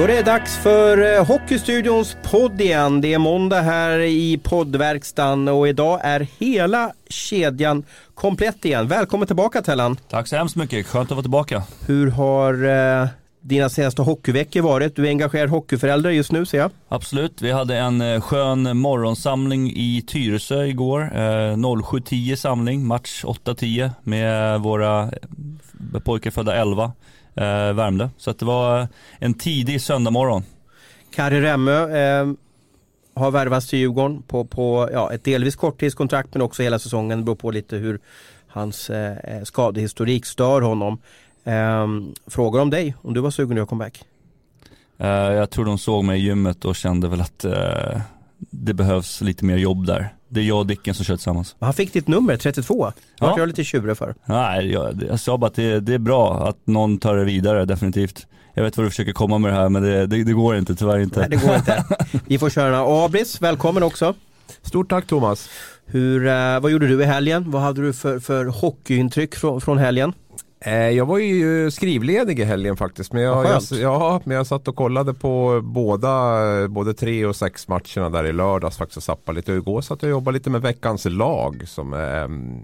Då är det dags för eh, Hockeystudions podd igen. Det är måndag här i poddverkstan och idag är hela kedjan komplett igen. Välkommen tillbaka Tellan. Tack så hemskt mycket, skönt att vara tillbaka. Hur har eh, dina senaste hockeyveckor varit? Du är engagerad hockeyförälder just nu ser jag. Absolut, vi hade en eh, skön morgonsamling i Tyresö igår. Eh, 07.10 samling, match 8.10 med våra eh, pojkar födda 11 eh, Värmdö. Så att det var en tidig söndagmorgon. Kari Remmö eh, har värvats till Djurgården på, på ja, ett delvis korttidskontrakt men också hela säsongen. Det beror på lite hur hans eh, skadehistorik stör honom. Eh, frågar om dig, om du var sugen att göra comeback? Eh, jag tror de såg mig i gymmet och kände väl att eh, det behövs lite mer jobb där. Det är jag och Dicken som kör tillsammans. Han fick ditt nummer, 32. Vart Ja. jag lite tjurig för. Nej, jag, jag sa bara att det, det är bra att någon tar det vidare, definitivt. Jag vet vad du försöker komma med det här men det, det, det går inte, tyvärr inte. Nej, det går inte. Vi får köra. Och Abris, välkommen också. Stort tack Thomas. Hur, eh, vad gjorde du i helgen? Vad hade du för, för hockeyintryck från, från helgen? Eh, jag var ju skrivledig i helgen faktiskt. Men jag, jag, ja, men jag satt och kollade på båda, både tre och sex matcherna där i lördags faktiskt och zappade lite. Och igår satt jag och jobbade lite med veckans lag. Som eh,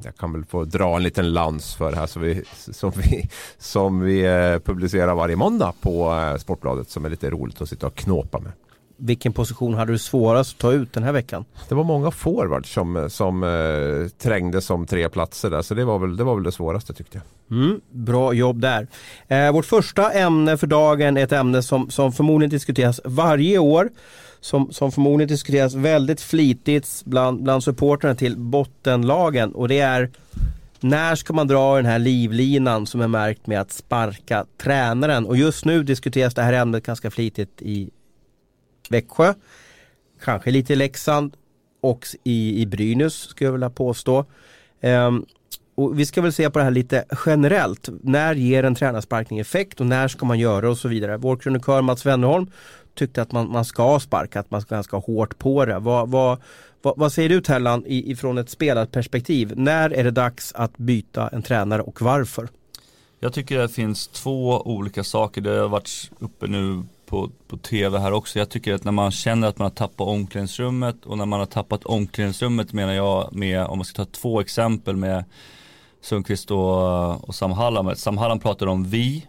jag kan väl få dra en liten lans för här. Som vi, som vi, som vi eh, publicerar varje måndag på eh, Sportbladet. Som är lite roligt att sitta och knåpa med. Vilken position hade du svårast att ta ut den här veckan? Det var många forwards som, som eh, trängde som tre platser där. Så det var väl det, var väl det svåraste tyckte jag. Mm, bra jobb där. Eh, vårt första ämne för dagen är ett ämne som, som förmodligen diskuteras varje år. Som, som förmodligen diskuteras väldigt flitigt bland, bland supportrarna till bottenlagen och det är när ska man dra den här livlinan som är märkt med att sparka tränaren? Och just nu diskuteras det här ämnet ganska flitigt i Växjö, kanske lite i Leksand och i, i Brynäs skulle jag vilja påstå. Um, och vi ska väl se på det här lite generellt. När ger en tränarsparkning effekt och när ska man göra och så vidare. Vår krönikör Mats Wennerholm tyckte att man, man ska sparka, att man ska ganska hårt på det. Vad, vad, vad, vad säger du Tellan ifrån ett spelarperspektiv? När är det dags att byta en tränare och varför? Jag tycker det finns två olika saker, det har varit uppe nu på, på tv här också. Jag tycker att när man känner att man har tappat omklädningsrummet och när man har tappat omklädningsrummet menar jag med, om man ska ta två exempel med Sundqvist och, och Sam Hallam. Sam Hallam pratar om vi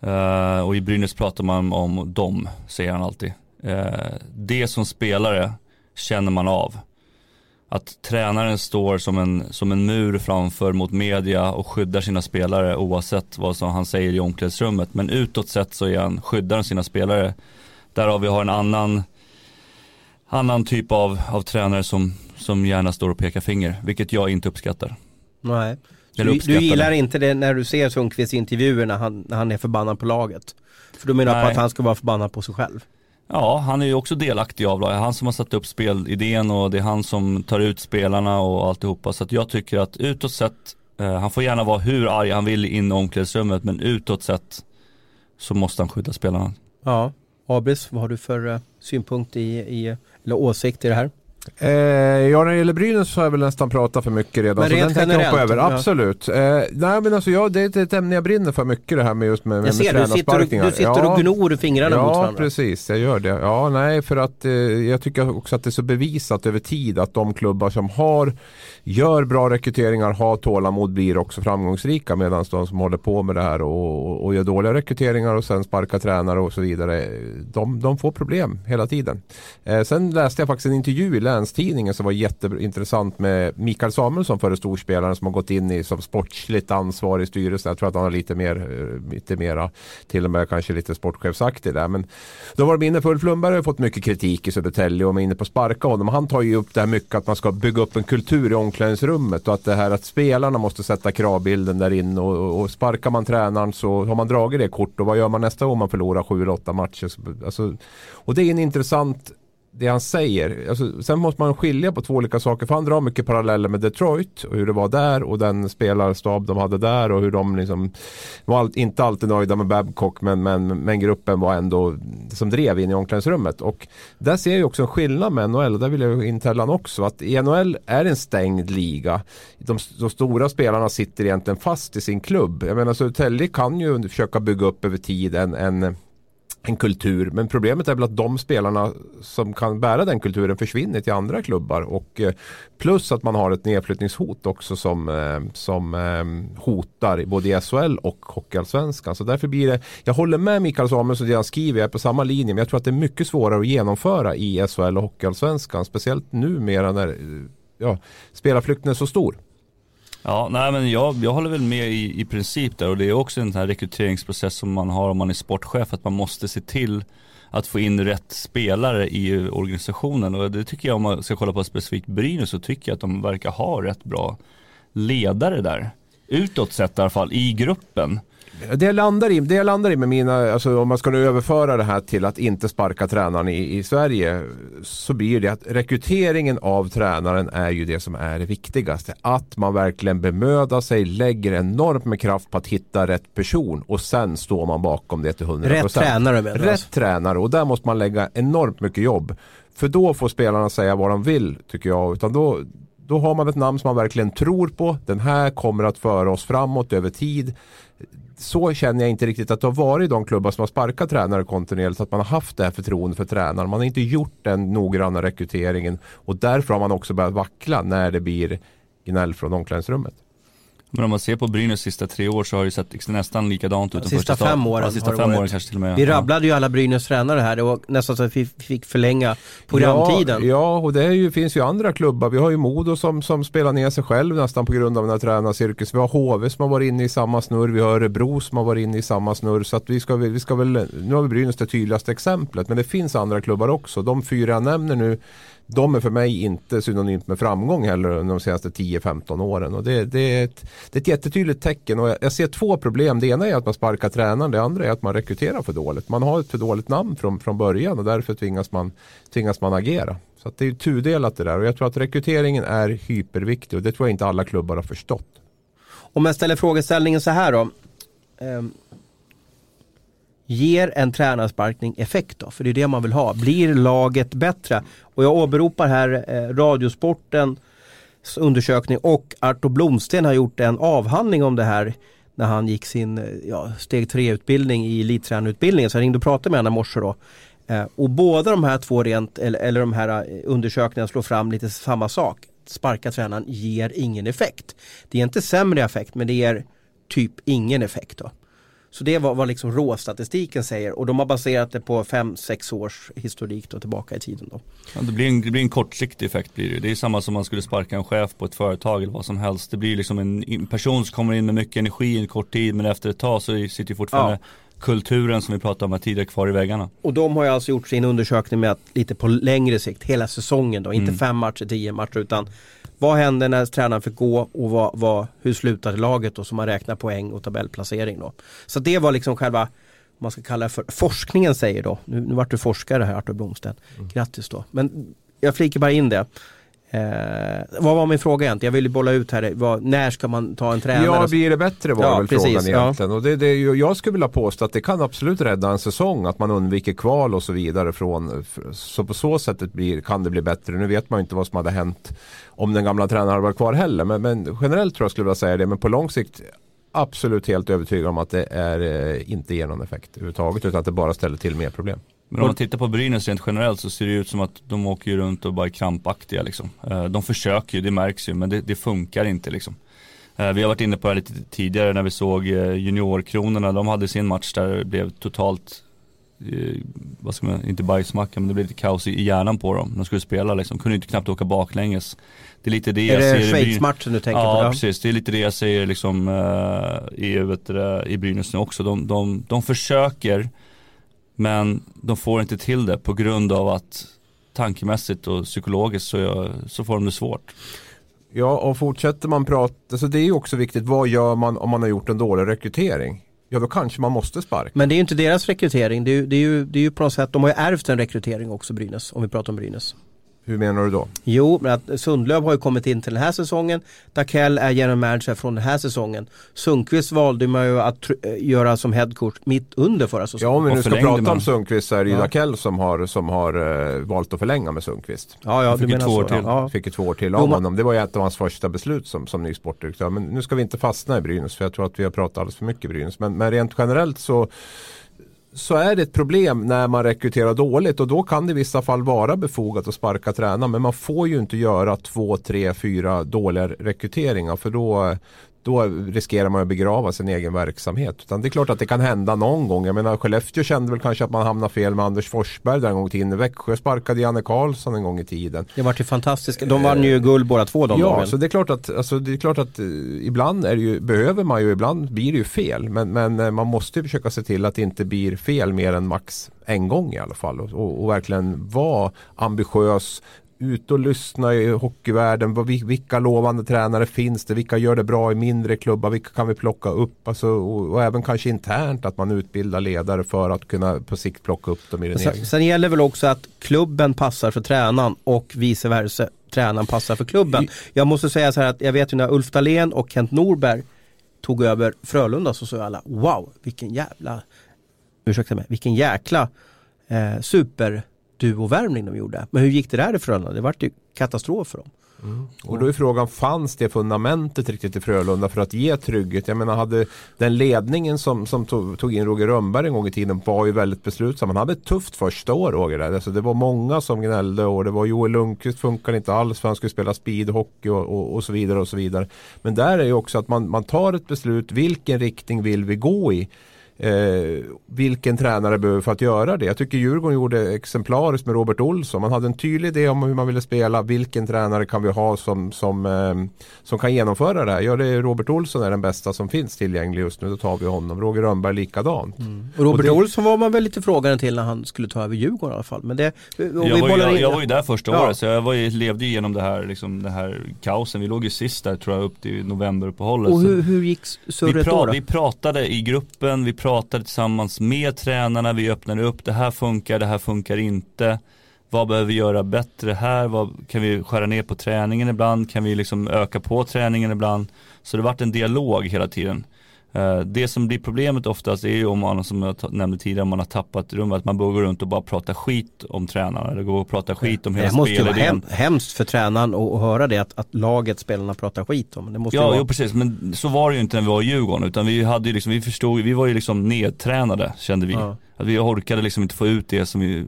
eh, och i Brynäs pratar man om dem, säger han alltid. Eh, det som spelare känner man av. Att tränaren står som en, som en mur framför mot media och skyddar sina spelare oavsett vad som han säger i omklädningsrummet. Men utåt sett så är han, skyddar han sina spelare. Därav vi har en annan, annan typ av, av tränare som, som gärna står och pekar finger, vilket jag inte uppskattar. Nej. Du, du gillar inte det när du ser Sundqvists intervjuer när han, när han är förbannad på laget? För du menar på Nej. att han ska vara förbannad på sig själv? Ja, han är ju också delaktig av det. Han som har satt upp spelidén och det är han som tar ut spelarna och alltihopa. Så att jag tycker att utåt sett, eh, han får gärna vara hur arg han vill in i omklädningsrummet, men utåt sett så måste han skydda spelarna. Ja. Abris, vad har du för eh, synpunkt i, i, eller åsikt i det här? Eh, ja, när det gäller Brynäs så har jag väl nästan pratat för mycket redan. Men så den tänker jag hoppa över. ja. Absolut. Eh, nej men alltså ja, det är ett ämne jag brinner för mycket det här med just med, med Jag ser, du sitter, och, du sitter ja. och gnor fingrarna mot Ja, varandra. precis. Jag gör det. Ja, nej, för att eh, jag tycker också att det är så bevisat över tid att de klubbar som har gör bra rekryteringar, har tålamod, blir också framgångsrika medan de som håller på med det här och, och, och gör dåliga rekryteringar och sen sparkar tränare och så vidare, de, de får problem hela tiden. Eh, sen läste jag faktiskt en intervju i Länstidningen som var jätteintressant med Mikael Samuelsson, före storspelaren som har gått in i som sportsligt ansvarig i styrelsen. Jag tror att han har lite mer, eh, lite mera, till och med kanske lite sportchefsaktig där. Men då var de inne på Ulf Lundberg har ju fått mycket kritik i Södertälje och de är inne på att sparka honom. Han tar ju upp det här mycket att man ska bygga upp en kultur i omklädningsrummet och att det här att spelarna måste sätta kravbilden där inne och, och, sparkar man tränaren så har man dragit det kort och vad gör man nästa gång man förlorar sju eller åtta matcher? Alltså, och det är en intressant det han säger. Alltså, sen måste man skilja på två olika saker. För han drar mycket paralleller med Detroit och hur det var där och den spelarstab de hade där och hur de liksom var all, inte alltid nöjda med Babcock men, men, men gruppen var ändå som drev in i omklädningsrummet. Och där ser jag också en skillnad med NHL och där vill jag in Tellan också. Att i NHL är det en stängd liga. De, de stora spelarna sitter egentligen fast i sin klubb. Jag menar Södertälje kan ju försöka bygga upp över tid en, en en kultur. Men problemet är väl att de spelarna som kan bära den kulturen försvinner till andra klubbar. Och eh, plus att man har ett nedflyttningshot också som, eh, som eh, hotar både i SHL och Hockeyallsvenskan. Så därför blir det, jag håller med Mikael Samuelsson det han skriver, jag är på samma linje. Men jag tror att det är mycket svårare att genomföra i SHL och Hockeyallsvenskan. Speciellt numera när ja, spelarflykten är så stor. Ja, nej men jag, jag håller väl med i, i princip där och det är också en sån här rekryteringsprocess som man har om man är sportchef att man måste se till att få in rätt spelare i organisationen och det tycker jag om man ska kolla på specifikt Brynäs så tycker jag att de verkar ha rätt bra ledare där. Utåt sett i alla fall, i gruppen. Det jag, landar i, det jag landar i med mina, alltså om man ska nu överföra det här till att inte sparka tränaren i, i Sverige så blir det att rekryteringen av tränaren är ju det som är det viktigaste. Att man verkligen bemödar sig, lägger enormt med kraft på att hitta rätt person och sen står man bakom det till 100%. Rätt tränare menar Rätt alltså. tränare och där måste man lägga enormt mycket jobb. För då får spelarna säga vad de vill tycker jag. Utan då, då har man ett namn som man verkligen tror på. Den här kommer att föra oss framåt över tid så känner jag inte riktigt att det har varit i de klubbar som har sparkat tränare kontinuerligt. Att man har haft det här förtroendet för tränaren. Man har inte gjort den noggranna rekryteringen. Och därför har man också börjat vackla när det blir gnäll från omklädningsrummet. Men om man ser på Brynäs sista tre år så har det sett nästan likadant ut. Sista fem åren. Ja, sista fem åren kanske till och med. Vi rabblade ju alla Brynäs tränare här. Det var nästan så att vi fick förlänga programtiden. Ja, ja och det ju, finns ju andra klubbar. Vi har ju Modo som, som spelar ner sig själv nästan på grund av den här tränarcirkus. Vi har HV som har varit inne i samma snurr. Vi har Örebro som har varit inne i samma snurr. Så att vi ska, vi ska väl, nu har vi Brynäs det tydligaste exemplet. Men det finns andra klubbar också. De fyra jag nämner nu de är för mig inte synonymt med framgång heller under de senaste 10-15 åren. Och det, det, är ett, det är ett jättetydligt tecken och jag, jag, ser två problem. Det ena är att man sparkar tränaren, det andra är att man rekryterar för dåligt. Man har ett för dåligt namn från, från början och därför tvingas man, tvingas man agera. Så det är tudelat det där och jag tror att rekryteringen är hyperviktig och det tror jag inte alla klubbar har förstått. Om jag ställer frågeställningen så här då. Um Ger en tränarsparkning effekt då? För det är det man vill ha. Blir laget bättre? Och jag åberopar här eh, Radiosportens undersökning och Arto Blomsten har gjort en avhandling om det här när han gick sin eh, ja, steg 3-utbildning i elittränarutbildningen. Så jag ringde och pratade med honom i morse då. Eh, och båda de här två rent, eller, eller de här eh, undersökningarna slår fram lite samma sak. Sparka tränaren ger ingen effekt. Det är inte sämre effekt men det ger typ ingen effekt. Då. Så det var vad liksom råstatistiken säger och de har baserat det på 5-6 års historik då tillbaka i tiden. Då. Ja, det, blir en, det blir en kortsiktig effekt blir det. Det är samma som man skulle sparka en chef på ett företag eller vad som helst. Det blir liksom en person som kommer in med mycket energi en kort tid men efter ett tag så sitter fortfarande ja. kulturen som vi pratade om här tidigare kvar i väggarna. Och de har ju alltså gjort sin undersökning med att lite på längre sikt, hela säsongen då, inte mm. fem matcher, tio matcher utan vad hände när tränaren fick gå och vad, vad, hur slutade laget då som man räknar poäng och tabellplacering då. Så det var liksom själva, man ska kalla det för forskningen säger då. Nu, nu vart du forskare här Artur Blomstedt. Mm. Grattis då. Men jag flikar bara in det. Eh, vad var min fråga egentligen? Jag ville bolla ut här, vad, när ska man ta en tränare? Ja, blir det bättre var ja, väl precis, frågan egentligen. Ja. Och det, det, jag skulle vilja påstå att det kan absolut rädda en säsong, att man undviker kval och så vidare. Från, så på så sättet blir, kan det bli bättre. Nu vet man inte vad som hade hänt om den gamla tränaren hade varit kvar heller. Men, men generellt tror jag skulle vilja säga det. Men på lång sikt absolut helt övertygad om att det är, eh, inte ger någon effekt överhuvudtaget. Utan att det bara ställer till mer problem. Men om man tittar på Brynäs rent generellt så ser det ut som att de åker ju runt och bara är krampaktiga liksom. Eh, de försöker ju, det märks ju, men det, det funkar inte liksom. Eh, vi har varit inne på det lite tidigare när vi såg eh, juniorkronorna, de hade sin match där det blev totalt vad ska man, inte bajsmacka men det blev lite kaos i hjärnan på dem. De skulle spela liksom, kunde inte knappt åka baklänges. Det är lite det är jag det Schweiz-matchen du tänker ja, på? Ja precis, det är lite det jag säger liksom i, vet du, i Brynäs nu också. De, de, de försöker men de får inte till det på grund av att tankemässigt och psykologiskt så, så får de det svårt. Ja, och fortsätter man prata, så alltså det är ju också viktigt, vad gör man om man har gjort en dålig rekrytering? Ja, då kanske man måste sparka. Men det är ju inte deras rekrytering, det är ju, det är ju, det är ju på något sätt, de har ju ärvt en rekrytering också Brynäs, om vi pratar om Brynäs. Hur menar du då? Jo, men att Sundlöv har ju kommit in till den här säsongen. Dakell är general manager från den här säsongen. Sundqvist valde man ju att eh, göra som headcoach mitt under förra säsongen. Ja, om vi nu ska prata man. om Sundqvist så är det ju ja. Dakell som har, som har uh, valt att förlänga med Sundqvist. Ja, ja, fick du två år till. Ja. Fick ju två år till av honom. Det var ju ett av hans första beslut som, som ny sportdirektör. Men nu ska vi inte fastna i Brynäs för jag tror att vi har pratat alldeles för mycket i Brynäs. Men, men rent generellt så så är det ett problem när man rekryterar dåligt och då kan det i vissa fall vara befogat att sparka tränaren. Men man får ju inte göra två, tre, fyra dåliga rekryteringar för då, då riskerar man att begrava sin egen verksamhet. Utan det är klart att det kan hända någon gång. Jag menar Skellefteå kände väl kanske att man hamnade fel med Anders Forsberg där en gång i tiden. Växjö sparkade Janne Karlsson en gång i tiden. Det var ju fantastiskt. De vann ju guld båda två de Ja, dagen. så det är klart att, alltså, det är klart att eh, ibland är ju, behöver man ju, ibland blir det ju fel. Men, men eh, man måste ju försöka se till att det inte blir fel mer än max en gång i alla fall. Och, och verkligen vara ambitiös, ut och lyssna i hockeyvärlden. Vilka lovande tränare finns det? Vilka gör det bra i mindre klubbar? Vilka kan vi plocka upp? Alltså, och, och även kanske internt att man utbildar ledare för att kunna på sikt plocka upp dem i den. Sen, sen gäller väl också att klubben passar för tränaren och vice versa. Tränaren passar för klubben. Jag måste säga så här att jag vet ju när Ulf Dahlén och Kent Norberg tog över Frölunda så sa alla wow vilken jävla, ursäkta mig, vilken jäkla eh, superduovärmning de gjorde. Men hur gick det där i Frölunda? Det vart ju katastrof för dem. Mm. Och då är frågan, fanns det fundamentet riktigt i Frölunda för att ge trygghet? Jag menar, hade den ledningen som, som tog, tog in Roger Rönnberg en gång i tiden var ju väldigt beslutsam. Han hade ett tufft första år Roger. Där. Alltså, det var många som gnällde och det var Joel Lundqvist funkar inte alls för han skulle spela speedhockey och, och, och så vidare och så vidare. Men där är ju också att man, man tar ett beslut, vilken riktning vill vi gå i? Eh, vilken tränare behöver för att göra det. Jag tycker Djurgården gjorde exemplariskt med Robert Olsson. Man hade en tydlig idé om hur man ville spela. Vilken tränare kan vi ha som, som, eh, som kan genomföra det här? Ja, det är Robert Olsson är den bästa som finns tillgänglig just nu. Då tar vi honom. Roger Rönnberg likadant. Och Robert Och det- Olsson var man väl lite frågande till när han skulle ta över Djurgården i alla fall. Men det, Jag var, ju, jag, jag var ju där första Ja. året så jag var ju, levde ju igenom det här, liksom, det här kaosen. Vi låg ju sist där tror jag upp till novemberuppehållet. Och hur, hur gick vi, surret då? då? vi pratade i gruppen, vi pratade tillsammans med tränarna, vi öppnade upp, det här funkar, det här funkar inte. Vad behöver vi göra bättre här? Vad, kan vi skära ner på träningen ibland? Kan vi liksom öka på träningen ibland? Så det vart en dialog hela tiden. Eh, Det som blir problemet oftast är ju om man, som jag nämnde tidigare, om man har tappat rummet, att man börjar gå runt och bara prata skit om tränarna. Eller gå och prata skit om hela Det måste ju vara hem, hemskt för tränaren att, höra det, att, att laget, spelarna pratar skit om. Det måste Ja, vara... jo, precis. Men så var det ju inte när vi var i Djurgården. Utan vi hade ju liksom, vi förstod, vi var ju liksom nedtränade kände vi. Ja. Att vi orkade liksom inte få ut det som vi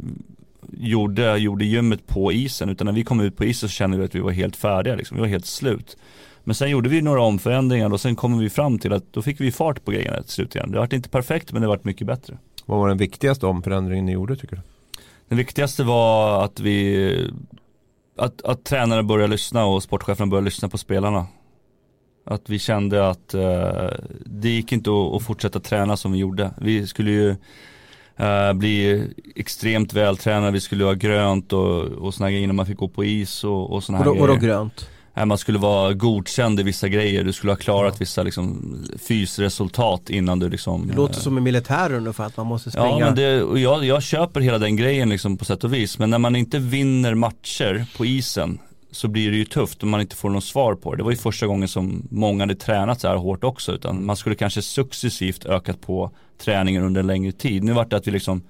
gjorde, gjorde gymmet på isen. Utan när vi kom ut på isen så kände vi att vi var helt färdiga liksom. Vi var helt slut. Men sen gjorde vi några omförändringar och sen kom vi fram till att då fick vi fart på grejerna till slut igen. Det vart inte perfekt men det vart mycket bättre. Vad var den viktigaste omförändringen ni gjorde tycker du? Det viktigaste var att vi, att, att tränare började lyssna och sportchefen började lyssna på spelarna. Att vi kände att eh, det gick inte att, att fortsätta träna som vi gjorde. Vi skulle ju eh, bli extremt vältränade, vi skulle ha grönt och, och såna grejer innan man fick gå på is och, och såna här Vadå, vadå grejer. grönt? Nej, man skulle vara godkänd i vissa grejer, du skulle ha klarat vissa liksom, fysresultat innan du liksom Det låter eh, som i militären ungefär, att man måste springa. Ja men det, och jag, jag köper hela den grejen liksom på sätt och vis. Men när man inte vinner matcher på isen så blir det ju tufft om man inte får något svar på det. Det var ju första gången som många hade tränat så här hårt också. Utan man skulle kanske successivt ökat på träningen under en längre tid. Nu vart det att vi liksom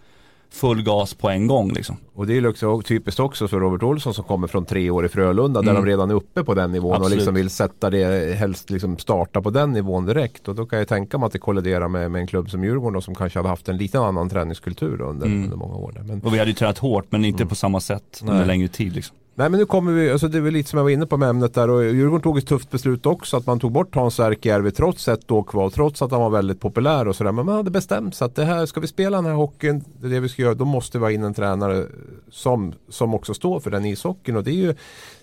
full gas på en gång liksom. Och det är också typiskt också för Robert Olsson som kommer från tre år i Frölunda där Mm. de redan är uppe på den nivån och Absolut. liksom vill sätta det, helst liksom starta på den nivån direkt. Och då kan jag tänka mig att det kolliderar med, med en klubb som Djurgården då, som kanske hade haft en liten annan träningskultur under, Mm. under många år. Där. Men, Och vi hade ju tränat hårt men inte på samma sätt under längre tid liksom nej men nu kommer vi, alltså det är väl lite som jag var inne på med ämnet där och Djurgården tog ett tufft beslut också att man tog bort Hans Erkijärvi trots ett år kvar, trots att han var väldigt populär och sådär. Men man hade bestämt sig att det här, ska vi spela den här hockeyn, det är det vi ska göra, då måste vi ha in en tränare som, som också står för den ishockeyn. Och det är ju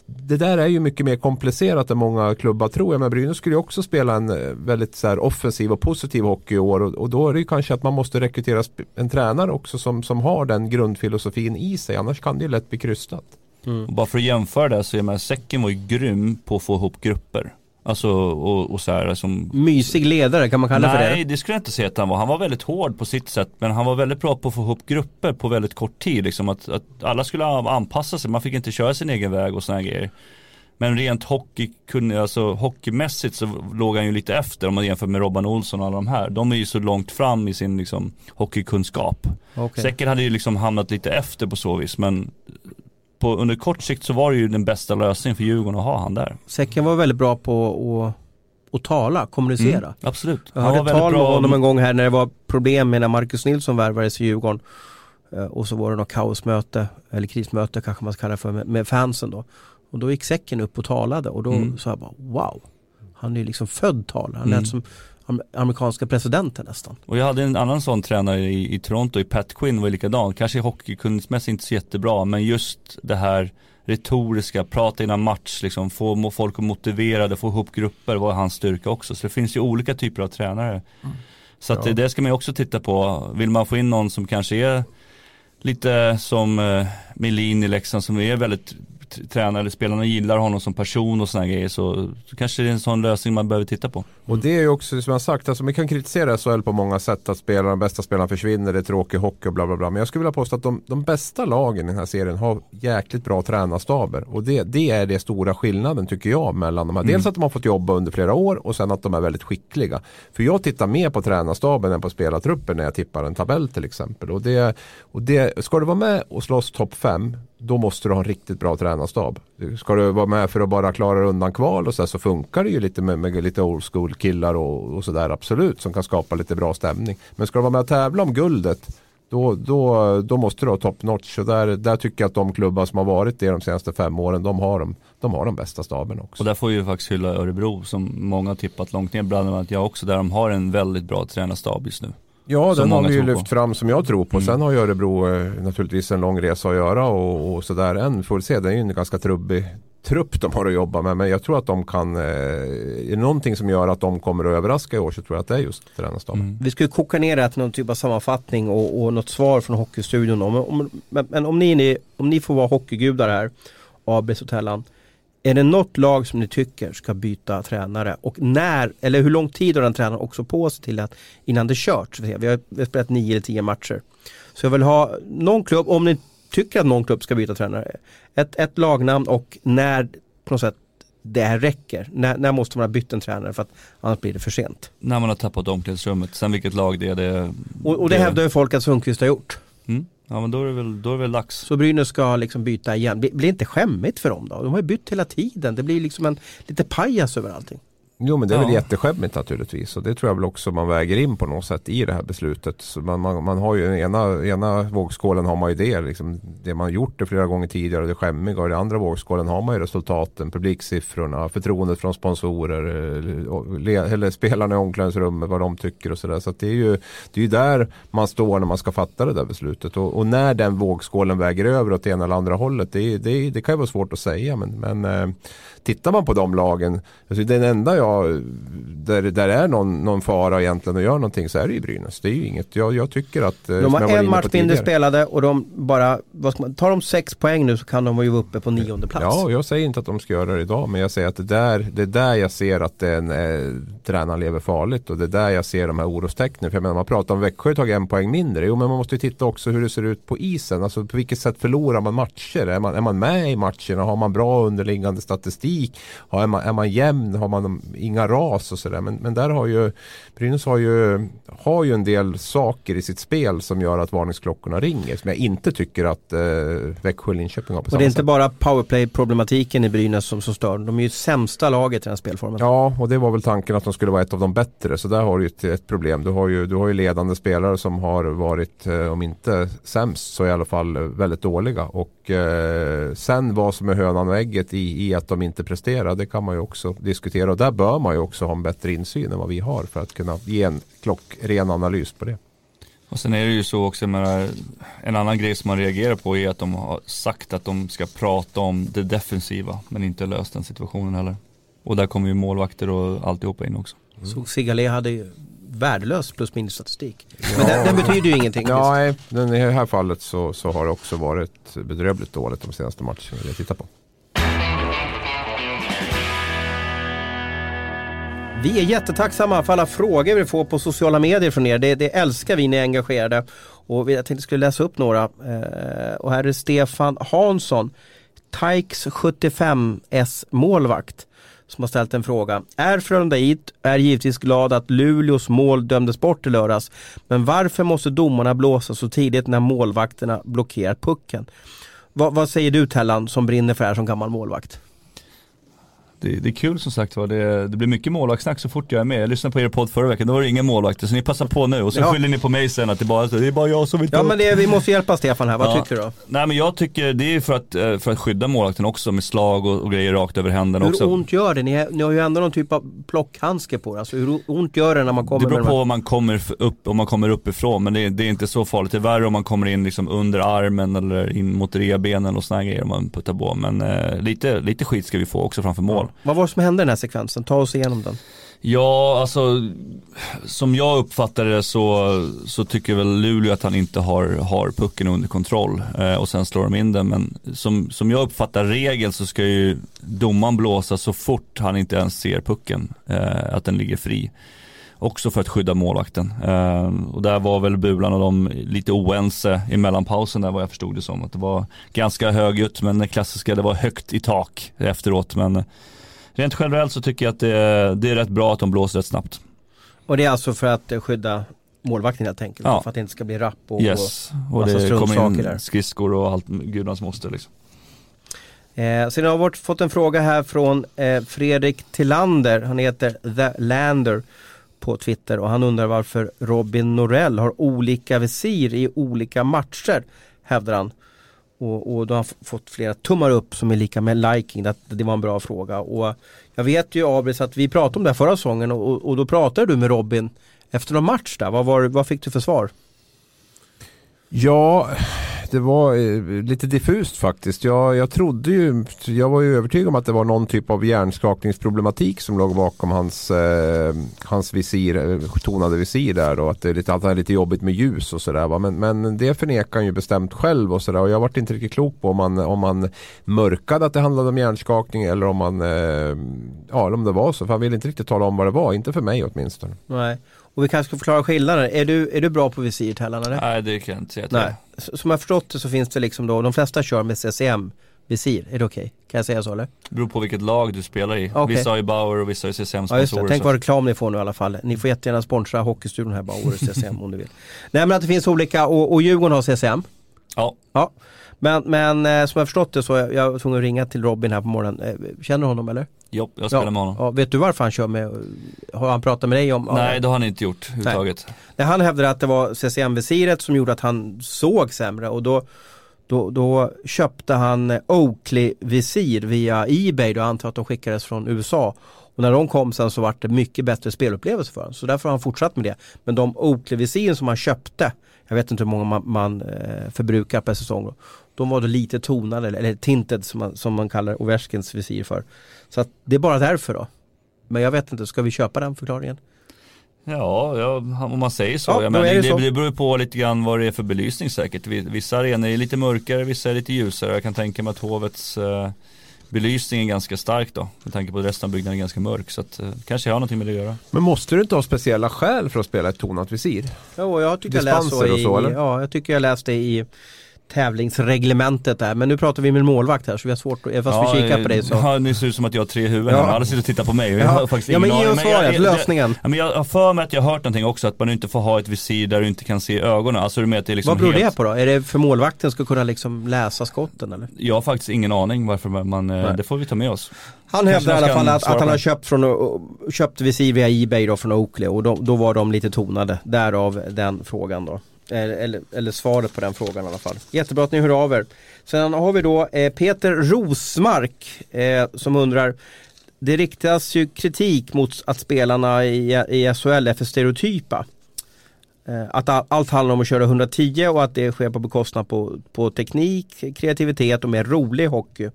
det där är ju mycket mer komplicerat än många klubbar tror. Jag men Brynäs skulle ju också spela en eh, väldigt så här, offensiv och positiv hockey i år och, och då är det ju kanske att man måste rekrytera en tränare också som, som har den grundfilosofin i sig. Annars kan det ju lätt bli krystat. Och bara för att jämföra det så är man, Säcken var ju grym på att få ihop grupper. Alltså och, och så här som Mysig ledare, kan man kalla för Nej, det? det skulle jag inte säga att han var. Han var väldigt hård på sitt sätt. Men han var väldigt bra på att få ihop grupper på väldigt kort tid. Liksom att, att alla skulle anpassa sig. Man fick inte köra sin egen väg och sådana grejer. Men rent hockey, alltså hockeymässigt så låg han ju lite efter om man jämför med Robban Olsson och alla de här. De är ju så långt fram i sin liksom, hockeykunskap. Okej. Säkert hade ju liksom hamnat lite efter på så vis. Men på, under kort sikt så var det ju den bästa lösningen för Djurgården att ha han där. Säcken var väldigt bra på och tala, kommunicera. Mm, absolut. Jag hörde tal med honom en gång här när det var problem med när Marcus Nilsson värvades i Djurgården. Eh, och så var det något kaosmöte, eller krismöte kanske man ska kalla det för, med, fansen då. Och då gick säcken upp och talade och då mm. sa jag bara wow. Han är ju liksom född talare. Han mm. lät som amerikanska presidenten nästan. Och jag hade en annan sån tränare i, i Toronto, i Pat Quinn var likadan. Kanske hockeykunskapsmässigt inte så jättebra, men just det här retoriska, prata innan match, liksom, få folk motiverade, få ihop grupper var hans styrka också. Så det finns ju olika typer av tränare. Mm. Så att ja. det ska man ju också titta på. Vill man få in någon som kanske är lite som eh, Melin i Leksand som är väldigt tränare eller spelarna gillar honom som person och sådana grejer så, så kanske det är en sån lösning man behöver titta på. Och det är ju också som jag sagt, alltså, man kan kritisera SHL på många sätt att spelarna, de bästa spelarna försvinner, det är tråkig hockey och bla bla bla. Men jag skulle vilja påstå att de, de bästa lagen i den här serien har jäkligt bra tränarstaber. Och det, det är det stora skillnaden tycker jag mellan de här. Mm. Dels att de har fått jobba under flera år och sen att de är väldigt skickliga. För jag tittar mer på tränarstaben än på spelartruppen när jag tippar en tabell till exempel. Och det, och det, ska du vara med och slåss topp 5 då måste du ha en riktigt bra tränarstab. Ska du vara med för att bara klara undan kval och så, här, så funkar det ju lite med, med lite old school killar och, och sådär absolut som kan skapa lite bra stämning. Men ska du vara med och tävla om guldet då, då, då måste du ha top notch. Och där, där tycker jag att de klubbar som har varit det de senaste fem åren, de har de, de, har de bästa staben också. Och där får vi faktiskt hylla Örebro som många har tippat långt ner, bland annat jag också, där de har en väldigt bra tränarstab just nu. Ja, den har vi ju lyft på. fram som jag tror på. Mm. Sen har ju Örebro eh, naturligtvis en lång resa att göra och, och sådär än. Får se, det är ju en ganska trubbig trupp de har att jobba med. Men jag tror att de kan, eh, är det någonting som gör att de kommer att överraska i år så tror jag att det är just tränarstaben. Mm. Vi ska kokka ner det till någon typ av sammanfattning och, och något svar från Hockeystudion. Om, om, men, men om ni, om ni får vara hockeygudar här, AB Sotellan. Är det något lag som ni tycker ska byta tränare och när, eller hur lång tid har den tränaren också på sig till att innan det kört? Vi har, vi har spelat nio eller tio matcher. Så jag vill ha någon klubb, om ni tycker att någon klubb ska byta tränare, ett, ett lagnamn och när på något sätt det här räcker. När, när måste man ha bytt en tränare för att annars blir det för sent? När man har tappat omklädningsrummet, sen vilket lag det är. Det, och, och det, det hävdar ju folk att Sundqvist har gjort. Mm. Ja men då är det väl, då är det väl dags. Så Brynäs ska liksom byta igen. Blir, blir inte skämmigt för dem då? De har ju bytt hela tiden. Det blir liksom en lite pajas över allting. Jo men det är ja. väl jätteskämmigt naturligtvis och det tror jag väl också man väger in på något sätt i det här beslutet. Så man, man, man har ju ena, ena vågskålen har man ju det, liksom, det man gjort det flera gånger tidigare, det skämmiga och i andra vågskålen har man ju resultaten, publiksiffrorna, förtroendet från sponsorer, eh, eller spelarna i omklädningsrummet, vad de tycker och sådär. Så, så det är ju det är ju där man står när man ska fatta det där beslutet och, och när den vågskålen väger över åt ena eller andra hållet, det, det, det kan ju vara svårt att säga men, men eh, tittar man på de lagen, alltså den enda jag, där, där är någon, någon fara egentligen att göra någonting så är det ju Brynäs. Det är ju inget, jag, jag tycker att... Eh, de har en match mindre spelade och de bara, man, tar de sex poäng nu så kan de vara uppe på nionde plats. Ja, jag säger inte att de ska göra det idag men jag säger att det där, det är där jag ser att den, eh, tränaren lever farligt och det är där jag ser de här orostecknen. För jag menar man pratar om Växjö har tagit en poäng mindre. Jo men man måste ju titta också hur det ser ut på isen. Alltså på vilket sätt förlorar man matcher? Är man, är man med i matcherna? Har man bra underliggande statistik? Statistik. Ja, är, man, är man jämn har man inga ras och sådär. Men, men där har ju Brynäs har ju, har ju en del saker i sitt spel som gör att varningsklockorna ringer. Som jag inte tycker att eh, Växjö och Linköping har på Och det är inte sätt. bara powerplay-problematiken i Brynäs som, som stör. De är ju sämsta laget i den här spelformen. Ja, och det var väl tanken att de skulle vara ett av de bättre. Så där har du ett, ett problem. Du har, ju, du har ju ledande spelare som har varit, eh, om inte sämst, så i alla fall väldigt dåliga. Och eh, sen vad som är hönan och ägget i, i att de inte presterar, det kan man ju också diskutera. Och där bör man ju också ha en bättre insyn än vad vi har för att kunna ge en klockren analys på det. Och sen är det ju så också, menar, en annan grej som man reagerar på är att de har sagt att de ska prata om det defensiva men inte löst den situationen heller. Och där kommer ju målvakter och alltihopa in också. Mm. Så Sigalé hade ju värdelös plus minus statistik. Men den, den, betyder ju ingenting. Ja, nej, i det här fallet så, så har det också varit bedrövligt dåligt de senaste matcherna jag tittar på. Vi är jättetacksamma för alla frågor vi får på sociala medier från er. Det, det älskar vi, ni är engagerade. Och jag tänkte jag skulle läsa upp några. Eh, och här är Stefan Hansson, TAIKs 75S målvakt som har ställt en fråga. Är Frölunda IT är givetvis glad att Luleås mål dömdes bort i lördags. Men varför måste domarna blåsa så tidigt när målvakterna blockerar pucken? Va, vad säger du Tellan som brinner för det här som gammal målvakt? Det, det är kul som sagt var. Det, det blir mycket målvaktssnack så fort jag är med. Jag lyssnade på er podd förra veckan, då var det ingen målvakter. Så ni passar på nu och så Ja. skyller ni på mig sen att det bara det är bara jag som vill ta Ja upp. men det, vi måste hjälpa Stefan här, vad Ja. tycker du då? Nej men jag tycker det är för att, eh, för att skydda målvakten också med slag och, och grejer rakt över händerna Hur också. ont gör det? Ni, ni har ju ändå någon typ av plockhandske på er. Alltså hur ont gör det när man kommer Det beror på om man kommer upp, om man kommer uppifrån men det är, det är inte så farligt. Det är värre om man kommer in liksom under armen eller in mot revbenen och sådana grejer om man puttar på. Men eh, lite, lite skit ska vi få också framför mål. Vad var det som hände i den här sekvensen? Ta oss igenom den. Ja, alltså som jag uppfattar det så, så tycker väl Luleå att han inte har, har pucken under kontroll eh, och sen slår de in den. Men som, som jag uppfattar regeln så ska ju domaren blåsa så fort han inte ens ser pucken, eh, att den ligger fri. Också för att skydda målvakten. Eh, och där var väl Bulan och de lite oense i mellanpausen där vad jag förstod det som. Att det var ganska högljutt men det klassiska, det var högt i tak efteråt. Men rent generellt så tycker jag att det, är- det är rätt bra att de blåser rätt snabbt. Och det är alltså för att skydda målvakten helt enkelt? Ja. För att det inte ska bli rapp och, Yes, och massa det kommer struntsaker där. skridskor och allt gudans moster liksom. Eh, sen har vi fått en fråga här från eh, Fredrik Tillander. Han heter The Lander på Twitter och han undrar varför Robin Norell har olika visir i olika matcher, hävdar han. Och, och då har han fått flera tummar upp som är lika med liking. Att det var en bra fråga. Och jag vet ju Abris att vi pratade om det här förra säsongen och, och då pratade du med Robin efter någon match där. Vad, var, vad fick du för svar? Ja, det var eh, lite diffust faktiskt. Jag, jag trodde ju, jag var ju övertygad om att det var någon typ av hjärnskakningsproblematik som låg bakom hans, eh, hans visir, eh, tonade visir där och att det är lite, att är lite jobbigt med ljus och sådär. Men, men det förnekar han ju bestämt själv och sådär och jag varit inte riktigt klok på om man, om man mörkade att det handlade om hjärnskakning eller om man, eh, ja eller om det var så. För han ville inte riktigt tala om vad det var, inte för mig åtminstone. Nej. Och vi kanske ska förklara skillnaden. Är du, är du bra på visir Tellan eller? Nej det kan jag inte säga. Nej. Som jag förstått det så finns det liksom då, de flesta kör med CCM visir. Är det okej? Kan jag säga så eller? Det beror på vilket lag du spelar i. Okej. Vissa har ju Bauer och vissa har ju CCM Ja just det, sponsorer. tänk så- vad reklam ni får nu i alla fall. Ni får jättegärna sponsra Hockeystudion här bara, Årets CCM om du vill. Nej men att det finns olika, och, och Djurgården har CCM. Ja, Ja. Men, men eh, som jag förstått det så jag var tvungen att ringa till Robin här på morgonen. Eh, Känner du honom eller? Jo, jag spelar ja. med honom. Ja, vet du varför han kör med, har han pratat med dig om? Nej det har han inte gjort överhuvudtaget. Nej, han hävdade att det var CCM-visiret som gjorde att han såg sämre och då, då, då köpte han Oakley-visir via Ebay då jag antar att de skickades från USA. Och när de kom sen så var det mycket bättre spelupplevelse för honom. Så därför har han fortsatt med det. Men de Oakley-visiren som han köpte, jag vet inte hur många man, man eh, förbrukar per säsong. Då, de var då lite tonade, eller, tinted som man, som man kallar Ovechkins visir för. Så att det är bara därför då. Men jag vet inte, ska vi köpa den förklaringen? Ja, ja, om man säger så. Ja, men det, det så. det beror på lite grann vad det är för belysning säkert. Vi- Vissa arenor är lite mörkare, vissa är lite ljusare. Jag kan tänka mig att hovets eh, belysning är ganska stark då. Med tanke på att resten av byggnaden är ganska mörk. Så att, eh, kanske har någonting med det att göra. Men måste du inte ha speciella skäl för att spela ett tonat visir? Jo, jag tycker jag läste så, och i, så, eller? Ja, jag tycker jag läste i tävlingsreglementet där. Men nu pratar vi med målvakt här så vi har svårt att, fast vi kikar på dig så. Ja, nu ser ut som att jag har tre huvuden Ja. här. Alla sitter och tittar på mig. och Jag Ja. har faktiskt Ja, men ge oss svaret, lösningen. Ja, men jag har för mig att jag har hört någonting också, att man inte får ha ett visir där du inte kan se ögonen. Alltså du med att det är liksom Vad beror helt... det på då? Är det för målvakten ska kunna liksom läsa skotten eller? Jag har faktiskt ingen aning varför man, eh, Nej. det får vi ta med oss. Han hävdar i alla fall att, att han har köpt, från, köpt visir via Ebay då från Oakley och då, då var de lite tonade. Därav den frågan då. Eller, eller, svaret på den frågan i alla fall. Jättebra att ni hör av er. Sen har vi då eh, Peter Rosmark eh, som undrar Det riktas ju kritik mot att spelarna i, i SHL är för stereotypa. Eh, Att all, allt handlar om att köra 110 och att det sker på bekostnad på, på teknik, kreativitet och mer rolig hockey.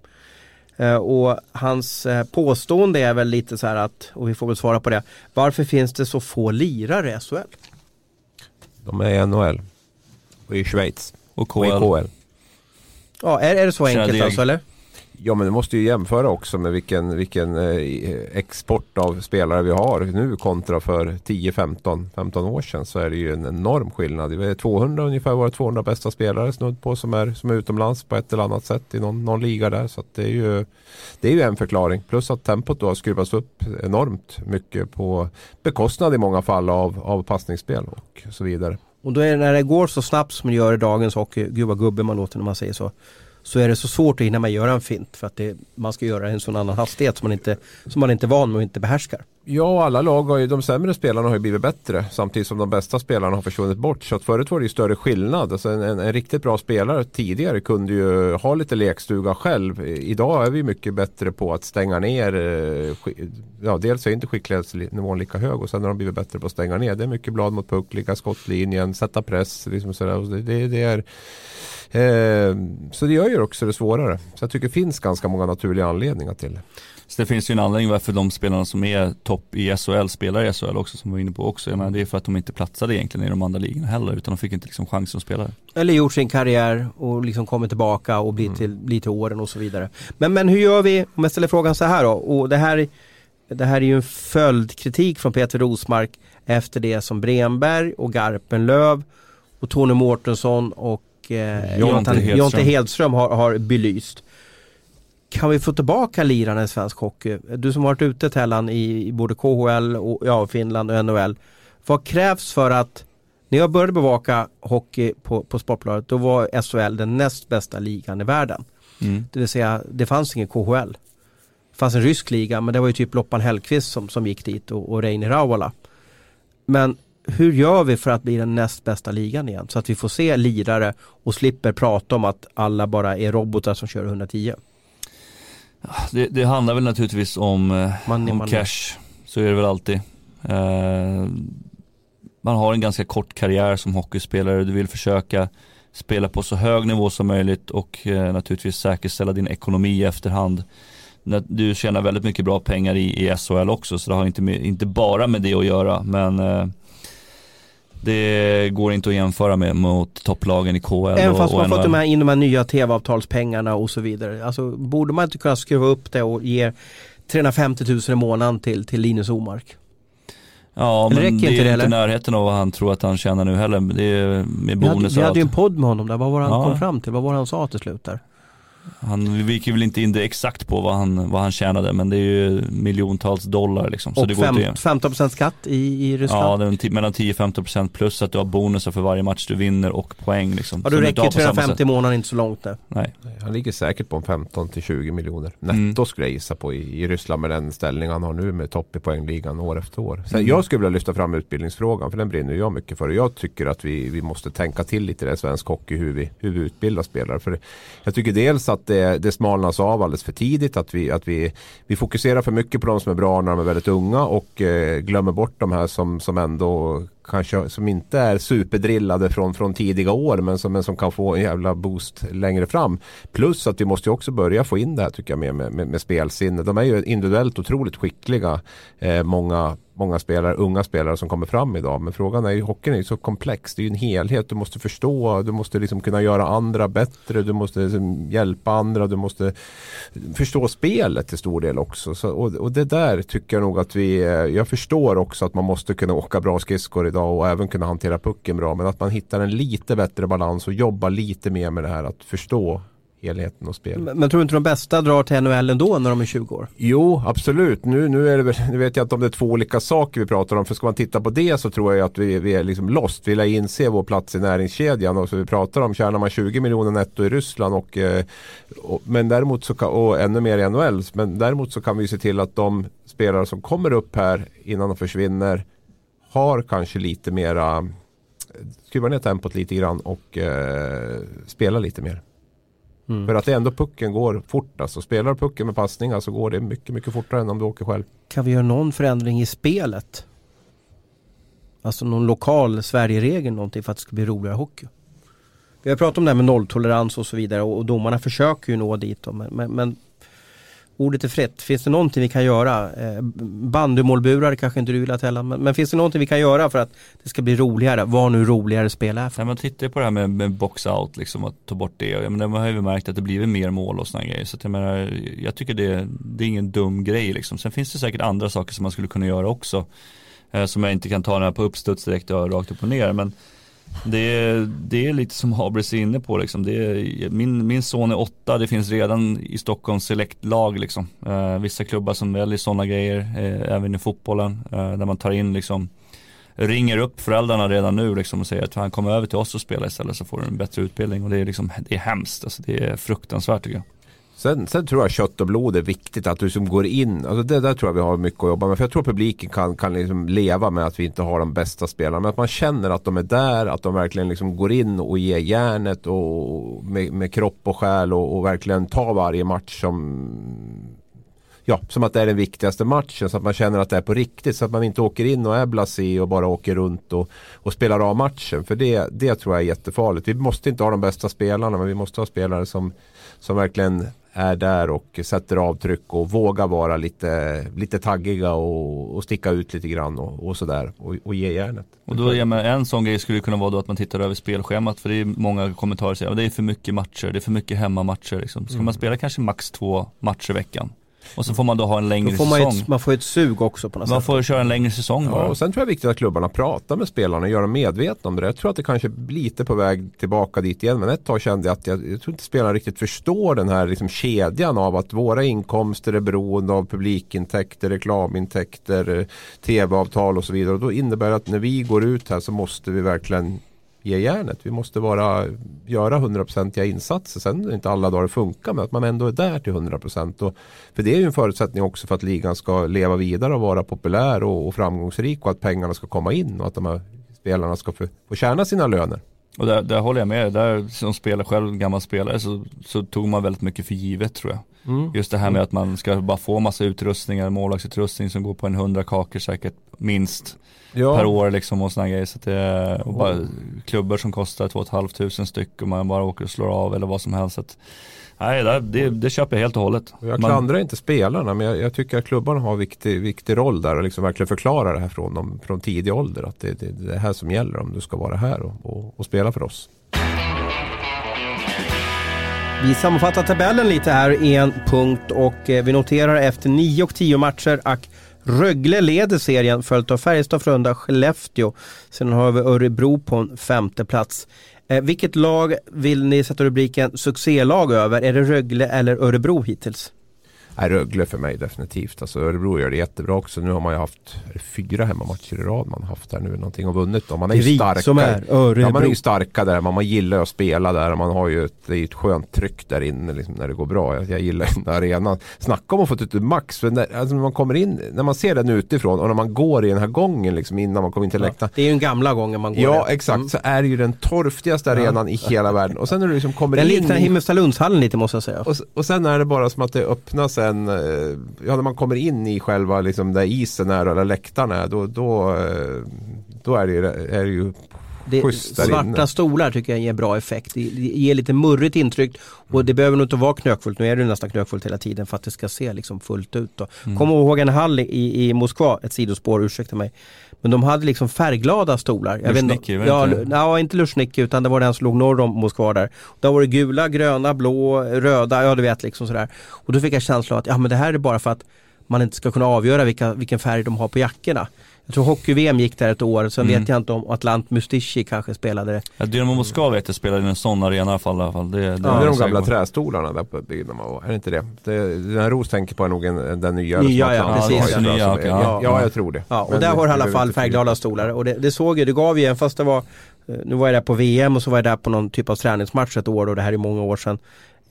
Eh, Och hans eh, påstående är väl lite så här att, och vi får väl svara på det, varför finns det så få lirare i SHL? De är i NHL. Och i Schweiz. Och Och i KL. KL. Ja, är, är det så enkelt alltså eller? Ja men du måste ju jämföra också med vilken, vilken eh, export av spelare vi har nu kontra för 10, 15, 15 år sedan så är det ju en enorm skillnad. Det är 200 ungefär våra 200 bästa spelare snudd på som är, som är utomlands på ett eller annat sätt i någon, någon liga där. Så att det är ju det är ju en förklaring. Plus att tempot då har skruvats upp enormt mycket på bekostnad i många fall av, av passningsspel och så vidare. Och då är det när det går så snabbt som det gör i dagens hockey, gud vad gubbe man låter när man säger så så är det så svårt att hinna med att göra en fint för att det, man ska göra en sån annan hastighet som man inte, som man inte är van med och inte behärskar. Ja, alla lag har ju, de sämre spelarna har ju blivit bättre samtidigt som de bästa spelarna har försvunnit bort. Så att förut var det ju större skillnad. Alltså en, en, en riktigt bra spelare tidigare kunde ju ha lite lekstuga själv. Idag är vi mycket bättre på att stänga ner. Eh, ja, dels är inte skicklighetsnivån lika hög och sen har de blivit bättre på att stänga ner. Det är mycket blad mot puck, ligga skottlinjen, sätta press. Liksom sådär. Det, det är Eh, så det gör ju också det svårare. Så jag tycker det finns ganska många naturliga anledningar till det. Så det finns ju en anledning varför de spelarna som är topp i SHL spelar i SHL också som vi var inne på också. Jag menar, det är för att de inte platsade egentligen i de andra ligorna heller utan de fick inte liksom chansen att spela. Eller gjort sin karriär och liksom kommit tillbaka och blivit till, bli till åren och så vidare. Men, men hur gör vi, om jag ställer frågan så här då, och det här, det här är ju en följdkritik från Peter Rosmark efter det som Bremberg och Garpenlöv och Tony Mårtensson och eh, Jonte Hedström, Jonte Hedström har, har belyst. Kan vi få tillbaka lirarna i svensk hockey? Du som varit ute Tellan i, i både KHL, och, ja, Finland och NHL. Vad krävs för att när jag började bevaka hockey på, på Sportbladet då var SHL den näst bästa ligan i världen. Mm. Det vill säga det fanns ingen KHL. Det fanns en rysk liga men det var ju typ Loppan Hellqvist som, som gick dit och, och Reini Rauhala. Men hur gör vi för att bli den näst bästa ligan igen? Så att vi får se lirare och slipper prata om att alla bara är robotar som kör 110. Det, det handlar väl naturligtvis om, eh, money, om money. cash. Så är det väl alltid. Eh, man har en ganska kort karriär som hockeyspelare. Du vill försöka spela på så hög nivå som möjligt och eh, naturligtvis säkerställa din ekonomi i efterhand. Du tjänar väldigt mycket bra pengar i, i SHL också så det har inte, inte bara med det att göra. Men eh, det går inte att jämföra med mot topplagen i KL Även fast man fått de här, in de här nya tv-avtalspengarna och så vidare. Alltså borde man inte kunna skruva upp det och ge 350 000 i månaden till, till Linus Omark? Ja, men det är inte det, närheten av vad han tror att han tjänar nu heller. Det är med bonusar. Vi hade, vi hade ju en podd med honom där. Vad var han ja. kom fram till? Vad var han sa till slut där? Han vi gick väl inte in det exakt på vad han, vad han tjänade men det är ju miljontals dollar liksom. Så och det fem, går 15% skatt i, i Ryssland? Ja, det är mellan 10-15% plus att du har bonusar för varje match du vinner och poäng liksom. Ja, du räcker 350 i månaden inte så långt där. Nej. Han ligger säkert på 15-20 miljoner netto mm. skulle jag gissa på i, i Ryssland med den ställning han har nu med topp i poängligan år efter år. Sen mm. jag skulle vilja lyfta fram utbildningsfrågan för den brinner jag mycket för. Jag tycker att vi, vi måste tänka till lite i svensk hockey hur vi, hur vi utbildar spelare. För jag tycker dels att det, det smalnas av alldeles för tidigt. Att vi, att vi, vi fokuserar för mycket på de som är bra när de är väldigt unga och eh, glömmer bort de här som, som ändå kanske som inte är superdrillade från, från tidiga år men som, men som kan få en jävla boost längre fram. Plus att vi måste också börja få in det här tycker jag med, med, med, med spelsinne. De är ju individuellt otroligt skickliga. Eh, många många spelare, unga spelare som kommer fram idag. Men frågan är ju, hockeyn är ju så komplex. Det är ju en helhet. Du måste förstå, du måste liksom kunna göra andra bättre. Du måste liksom hjälpa andra. Du måste förstå spelet till stor del också. Så, och, och, det där tycker jag nog att vi, eh, jag förstår också att man måste kunna åka bra skridskor idag och även kunna hantera pucken bra. Men att man hittar en lite bättre balans och jobbar lite mer med det här att förstå helheten och spelet. Men, men tror du inte de bästa drar till NHL ändå när de är 20 år? Jo, absolut. Nu, nu, är det väl, nu vet jag inte om det är två olika saker vi pratar om. För ska man titta på det så tror jag att vi, vi är liksom lost. Vi vill inse vår plats i näringskedjan. Och så vi pratar om, tjänar man 20 miljoner netto i Ryssland och, eh, och, men däremot så kan, och ännu mer i NHL. Men däremot så kan vi se till att de spelare som kommer upp här innan de försvinner har kanske lite mera skruva ner tempot lite grann och eh, spela lite mer. Mm. För att det ändå pucken går fort. Alltså, spelar pucken med passningar så går det mycket, mycket fortare än om du åker själv. Kan vi göra någon förändring i spelet? Alltså någon lokal Sverige-regel någonting för att det ska bli roligare hockey? Vi har pratat om det här med nolltolerans och så vidare och, domarna försöker ju nå dit. Då, men, men ordet är fritt. Finns det någonting vi kan göra? Eh, bandymålburar kanske inte du vill att hälla, men, men, finns det någonting vi kan göra för att det ska bli roligare? Vad nu roligare spel är för? Man tittar på det här med, med box-out, liksom att ta bort det. Jag menar, man har ju märkt att det blivit mer mål och sådana grejer. Så att jag, menar, jag tycker det, det är ingen dum grej liksom. Sen finns det säkert andra saker som man skulle kunna göra också. Eh, som jag inte kan ta den här på uppstuds direkt och rakt upp och ner. Men det är, det är lite som Habris är inne på liksom. Det är, min, min son är åtta, det finns redan i Stockholms selektlag liksom. Eh, vissa klubbar som väljer sådana grejer, eh, även i fotbollen, eh, där man tar in liksom ringer upp föräldrarna redan nu liksom och säger att han kommer över till oss och spelar istället så får du en bättre utbildning och det är liksom, det är hemskt, alltså, det är fruktansvärt tycker jag. Sen, sen, tror jag kött och blod är viktigt. Att du som går in. Alltså det där tror jag vi har mycket att jobba med. För jag tror publiken kan, kan liksom leva med att vi inte har de bästa spelarna. Men att man känner att de är där. Att de verkligen liksom går in och ger järnet och med, med kropp och själ. Och, och, verkligen tar varje match som Ja, som att det är den viktigaste matchen så att man känner att det är på riktigt. Så att man inte åker in och är blasé och bara åker runt och, och spelar av matchen. För det, det tror jag är jättefarligt. Vi måste inte ha de bästa spelarna men vi måste ha spelare som, som verkligen är där och sätter avtryck och vågar vara lite, lite taggiga och, och sticka ut lite grann och, och sådär och, och ge järnet. Och då, ja, men en sån grej skulle kunna vara då att man tittar över spelschemat för det är många kommentarer som säger att det är för mycket matcher, det är för mycket hemmamatcher. Liksom. Ska mm. man spela kanske max två matcher i veckan? Och så får man då ha en längre får man säsong. Ett, man får ett sug också på något man sätt. Man får köra en längre säsong ja, bara. och Sen tror jag det är viktigt att klubbarna pratar med spelarna och gör dem medvetna om det. Jag tror att det kanske är lite på väg tillbaka dit igen. Men ett tag kände jag att jag, jag tror inte spelarna riktigt förstår den här liksom kedjan av att våra inkomster är beroende av publikintäkter, reklamintäkter, tv-avtal och så vidare. Och då innebär det att när vi går ut här så måste vi verkligen ge järnet. Vi måste bara göra hundraprocentiga insatser. Sen är det inte alla dagar det funkar men att man ändå är där till 100%. för det är ju en förutsättning också för att ligan ska leva vidare och vara populär och, och framgångsrik och att pengarna ska komma in och att de här spelarna ska få, få tjäna sina löner. Och där, där håller jag med, där som spelare själv, gammal spelare, så, så tog man väldigt mycket för givet tror jag. Mm. Just det här med att man ska bara få massa utrustningar, målvaktsutrustning som går på en hundra kakor säkert minst ja. per år liksom och sådana grejer. Så det, och bara klubbor som kostar 2 500 styck och man bara åker och slår av eller vad som helst. Så att, nej, det, det, det köper jag helt och hållet. Jag klandrar man, inte spelarna men jag, jag, tycker att klubbarna har en viktig, viktig roll där och liksom verkligen förklara det här från, dem, från tidig ålder. Att det, det, det är det här som gäller om du ska vara här och, och, och spela för oss. Vi sammanfattar tabellen lite här i en punkt och eh, vi noterar efter 9 och 10 matcher att Rögle leder serien följt av Färjestad, Frölunda, Skellefteå. Sen har vi Örebro på en femte plats. Eh, vilket lag vill ni sätta rubriken succélag över? Är det Rögle eller Örebro hittills? Nej, Rögle för mig definitivt. Alltså Örebro gör det jättebra också. Nu har man ju haft fyra hemmamatcher i rad man har haft här nu någonting och vunnit. Och man är ju starka. som är Örebro. Ja, man är ju starka där. Man, man gillar att spela där. Man har ju ett, det är ett skönt tryck där inne liksom, när det går bra. Jag, jag gillar den arenan. Snacka om att få ut max. För när, alltså, man kommer in, när man ser den utifrån och när man går i den här gången liksom, innan man kommer in till läktaren. Ja, det är ju den gamla gången man går Ja, där. exakt. Mm. Så är det ju den torftigaste arenan ja. i hela världen. Och sen när du liksom kommer den in. Den liknar Himmelstalundshallen lite måste jag säga. Och, och sen är det bara som att det öppnas en eh, ja, när man kommer in i själva liksom, där isen är eller läktaren är då, då, eh, då är, det, är det ju det, svarta inne. stolar tycker jag ger bra effekt. Det, det ger lite murrigt intryck och det behöver nog inte vara knökfullt. Nu är det nästan knökfullt hela tiden för att det ska se liksom fullt ut. Då. Mm. Kom ihåg en hall i, i Moskva, ett sidospår, ursäkta mig. Men de hade liksom färgglada stolar. Jag Luschnicki, vet ja, inte? Ja, inte Luschnicki utan det var den som låg norr om Moskva där. Där var det gula, gröna, blå, röda, ja du vet liksom sådär. Och då fick jag känslan att ja men det här är bara för att man inte ska kunna avgöra vilka, vilken färg de har på jackorna. Jag tror hockey-VM gick där ett år, sen mm. vet jag inte om Atlant Mustici kanske spelade det. Ja, Dynamo Moskva vet jag spelade i en sån arena i alla fall. I alla fall. Det, det, ja, det är de gamla trästolarna där på byggnaden Är det inte det? det den Ros tänker på är nog en, den nya. Nya ja, precis. Ja, nya, okay, ja, ja, jag tror det. Ja, och Men där har i alla fall färgglada stolar och det, det såg ju, det gav ju, även fast det var eh, nu var jag där på VM och så var jag där på någon typ av träningsmatch ett år och det här är många år sedan.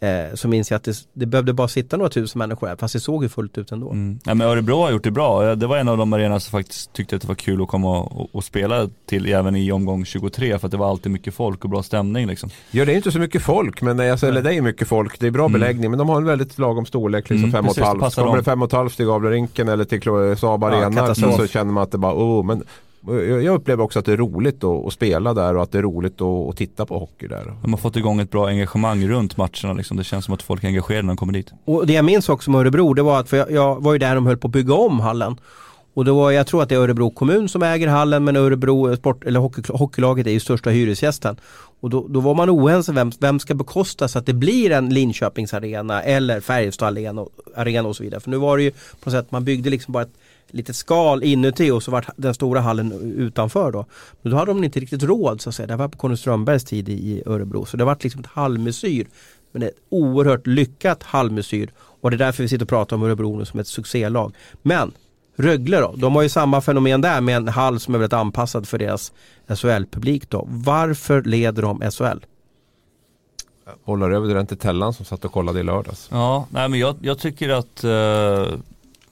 Eh, så minns jag att det, det behövde bara sitta några tusen människor här fast det såg ju fullt ut ändå. Mm. Ja, men Örebro har gjort det bra. Det var en av de arenorna som faktiskt tyckte att det var kul att komma och, och, spela till även i omgång 23 för att det var alltid mycket folk och bra stämning liksom. Ja det är inte så mycket folk men alltså, eller det är mycket folk. Det är bra mm. beläggning men de har en väldigt lagom storlek. Liksom mm, 5,5. Kommer det 5,5 till Gavlerinken eller till Saab Arena ja, så, så känner man att det bara oh, men jag upplever också att det är roligt att, spela där och att det är roligt att, att, titta på hockey där. De har fått igång ett bra engagemang runt matcherna liksom. Det känns som att folk är engagerade när de kommer dit. Och det jag minns också med Örebro, det var att, för jag, jag var ju där de höll på att bygga om hallen. Och då var, jag tror att det är Örebro kommun som äger hallen men Örebro sport, eller hockey, hockeylaget är ju största hyresgästen. Och då, då var man oense vem, vem ska bekosta så att det blir en Linköpingsarena eller Färjestad arena, arena och så vidare. För nu var det ju på något sätt, man byggde liksom bara ett litet skal inuti och så var den stora hallen utanför då. Men då hade de inte riktigt råd så att säga. Det var på Conny Strömbergs tid i Örebro. Så det var liksom ett halvmesyr. Men ett oerhört lyckat halvmesyr. Och det är därför vi sitter och pratar om Örebro nu som ett succélag. Men Rögle då, de har ju samma fenomen där med en hall som är väldigt anpassad för deras SHL-publik då. Varför leder de SHL? Bollar över den till Tellan som satt och kollade i lördags. Ja, nej men jag, jag tycker att eh,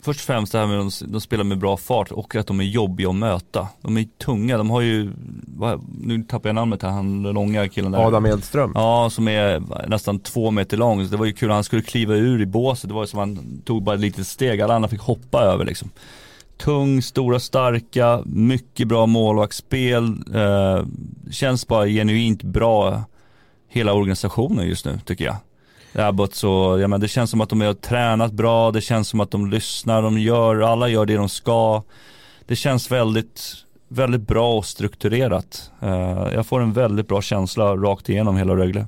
först och främst det här med att de, de spelar med bra fart och att de är jobbiga att möta. De är tunga, de har ju, vad, nu tappar jag namnet här, han långa killen där. Adam Edström. Ja, som är nästan två meter lång. Så det var ju kul, han skulle kliva ur i båset, det var ju som han tog bara ett litet steg, alla andra fick hoppa över liksom. Tung, stora, starka, mycket bra målvaktsspel. Eh, känns bara genuint bra hela organisationen just nu tycker jag. Abbott så, ja men det känns som att de har tränat bra, det känns som att de lyssnar, de gör, alla gör det de ska. Det känns väldigt, väldigt bra och strukturerat. Uh, jag får en väldigt bra känsla rakt igenom hela Rögle.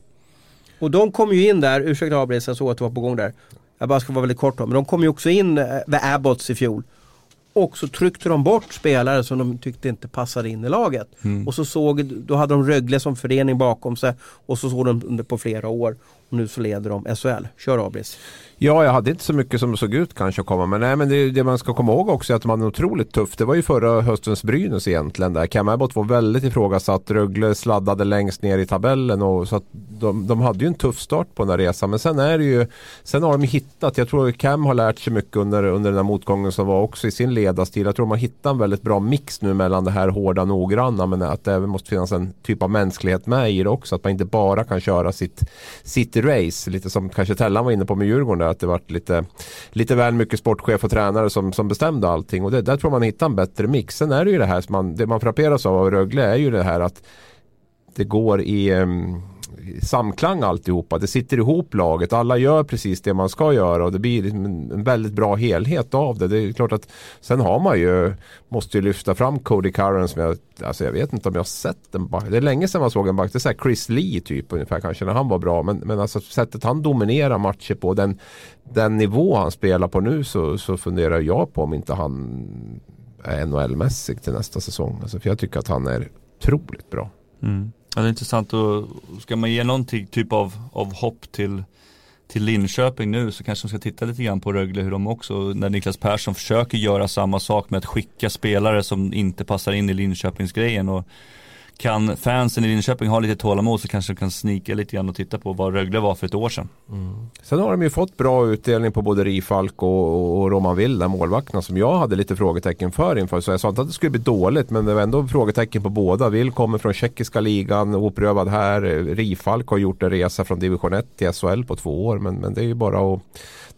Och de kom ju in där, ursäkta Abris, jag såg att du var på gång där. Jag bara ska vara väldigt kort då, men de kom ju också in med eh, Abbots i fjol. Och så tryckte de bort spelare som de tyckte inte passade in i laget. Mm. Och så såg, då hade de Rögle som förening bakom sig och så såg de det på flera år. Och nu så leder de SHL. Kör Abris. Ja, jag hade inte så mycket som såg ut kanske att komma. Men, nej, men det, det man ska komma ihåg också är att de hade otroligt tufft. Det var ju förra höstens Brynäs egentligen. Där. Cam Abbott var väldigt ifrågasatt. Rögle sladdade längst ner i tabellen. Och, så att de, de hade ju en tuff start på den här resan. Men sen är det ju Sen har de hittat. Jag tror Cam har lärt sig mycket under, under den här motgången som var också i sin ledarstil. Jag tror de har hittat en väldigt bra mix nu mellan det här hårda noggranna. Men att det även måste finnas en typ av mänsklighet med i det också. Att man inte bara kan köra sitt, sitt race. Lite som kanske Tellan var inne på med Djurgården. Där, att det var lite, lite väl mycket sportchef och tränare som, som bestämde allting. Och det, där tror man hittar en bättre mix. Sen är det ju det här som man, det man frapperas av av Rögle är ju det här att det går i um, samklang alltihopa. Det sitter ihop laget. Alla gör precis det man ska göra och det blir liksom en väldigt bra helhet av det. Det är klart att sen har man ju, måste ju lyfta fram Cody Curran som jag, alltså jag vet inte om jag har sett en back. Det är länge sedan man såg en back. Det är så Chris Lee typ ungefär kanske när han var bra. Men, men alltså sättet han dominerar matcher på, den, den nivå han spelar på nu så, så funderar jag på om inte han är NHL-mässig till nästa säsong. Alltså för jag tycker att han är otroligt bra. Mm. Ja, det är intressant och ska man ge någon typ av, av hopp till, till Linköping nu så kanske de ska titta lite grann på Rögle hur de också, när Niklas Persson försöker göra samma sak med att skicka spelare som inte passar in i Linköpingsgrejen och kan fansen i Linköping ha lite tålamod så kanske de kan snika lite grann och titta på vad Rögle var för ett år sedan. Mm. Sen har de ju fått bra utdelning på både Rifalk och, och Roman Will, målvakterna som jag hade lite frågetecken för inför. Så jag sa inte att det skulle bli dåligt men det var ändå frågetecken på båda. Will kommer från tjeckiska ligan, oprövad här. Rifalk har gjort en resa från division 1 till SHL på två år men, men det är ju bara att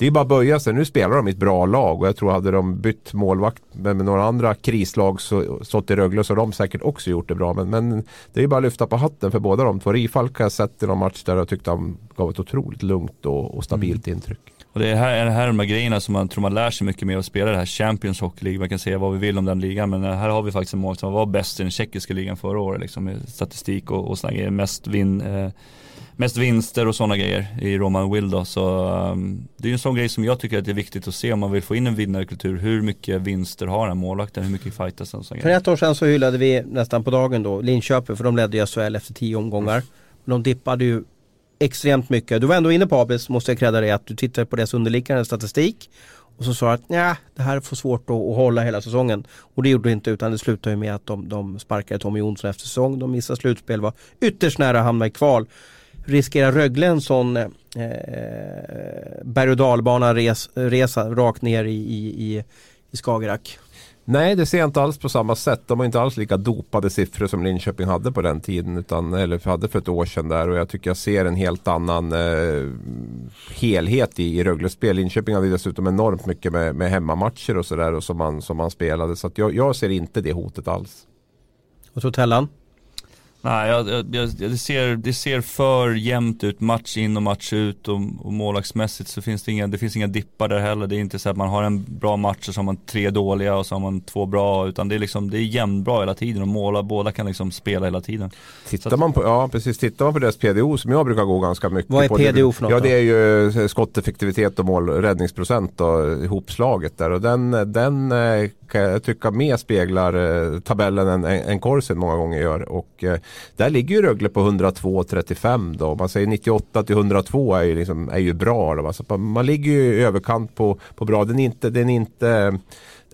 det är bara att böja sig. Nu spelar de i ett bra lag och jag tror hade de bytt målvakt med, med några andra krislag så, stått i Rögle så har de säkert också gjort det bra. Men, men det är bara att lyfta på hatten för båda de två. Rifalk har jag sett i någon match där jag tyckte han gav ett otroligt lugnt och, och stabilt mm. intryck. Och det är här, är det här de här grejerna som man tror man lär sig mycket med att spela det här Champions Hockey League. Man kan säga vad vi vill om den ligan men här har vi faktiskt en mål som var bäst i den tjeckiska ligan förra året liksom med statistik och, och sådana grejer. Mest vinn eh, mest vinster och sådana grejer i Roman Will då. Så um, det är ju en sån grej som jag tycker att det är viktigt att se om man vill få in en vinnarkultur. Hur mycket vinster har den målvakten? Hur mycket fightas den? För ett år sedan så hyllade vi nästan på dagen då Linköping för de ledde ju SHL efter tio omgångar. Men de dippade ju extremt mycket. Du var ändå inne på Abis, måste jag credda dig, att du tittade på deras underliggande statistik. Och så sa att nej, det här är för svårt att, att, hålla hela säsongen. Och det gjorde det inte utan det slutade med att de, de sparkade Tommy Jonsson efter säsong. De missade slutspel, var ytterst nära att hamna i kval riskerar Rögle en sån eh, berg och dalbana res, resa rakt ner i, i, i Skagerrak? Nej, det ser jag inte alls på samma sätt. De har inte alls lika dopade siffror som Linköping hade på den tiden. Utan, eller hade för ett år sedan där. Och jag tycker jag ser en helt annan eh, helhet i, i Rögles spel. Linköping hade dessutom enormt mycket med, med hemmamatcher och sådär. Som man, som man spelade. Så jag, jag ser inte det hotet alls. Och så Tellan? Nej, jag, jag, det, ser, det ser för jämnt ut match in och match ut och, och målvaktsmässigt så finns det inga, det finns inga dippar där heller. Det är inte så att man har en bra match och så har man tre dåliga och så har man två bra utan det är liksom, det är jämnbra hela tiden och måla, båda kan liksom spela hela tiden. Tittar man på, ja precis, tittar man på deras PDO som jag brukar gå ganska mycket Vad är på. PDO för något Ja det är ju eh, skotteffektivitet och mål, räddningsprocent och ihopslaget där och den, den eh, kan jag tycka mer speglar eh, tabellen än, än Korsen många gånger gör. Och eh, där ligger ju Rögle på 102-35 då. Man säger 98 till 102 är ju, liksom, är ju bra. Då, alltså, man ligger ju i överkant på, på bra. Den är inte, den är inte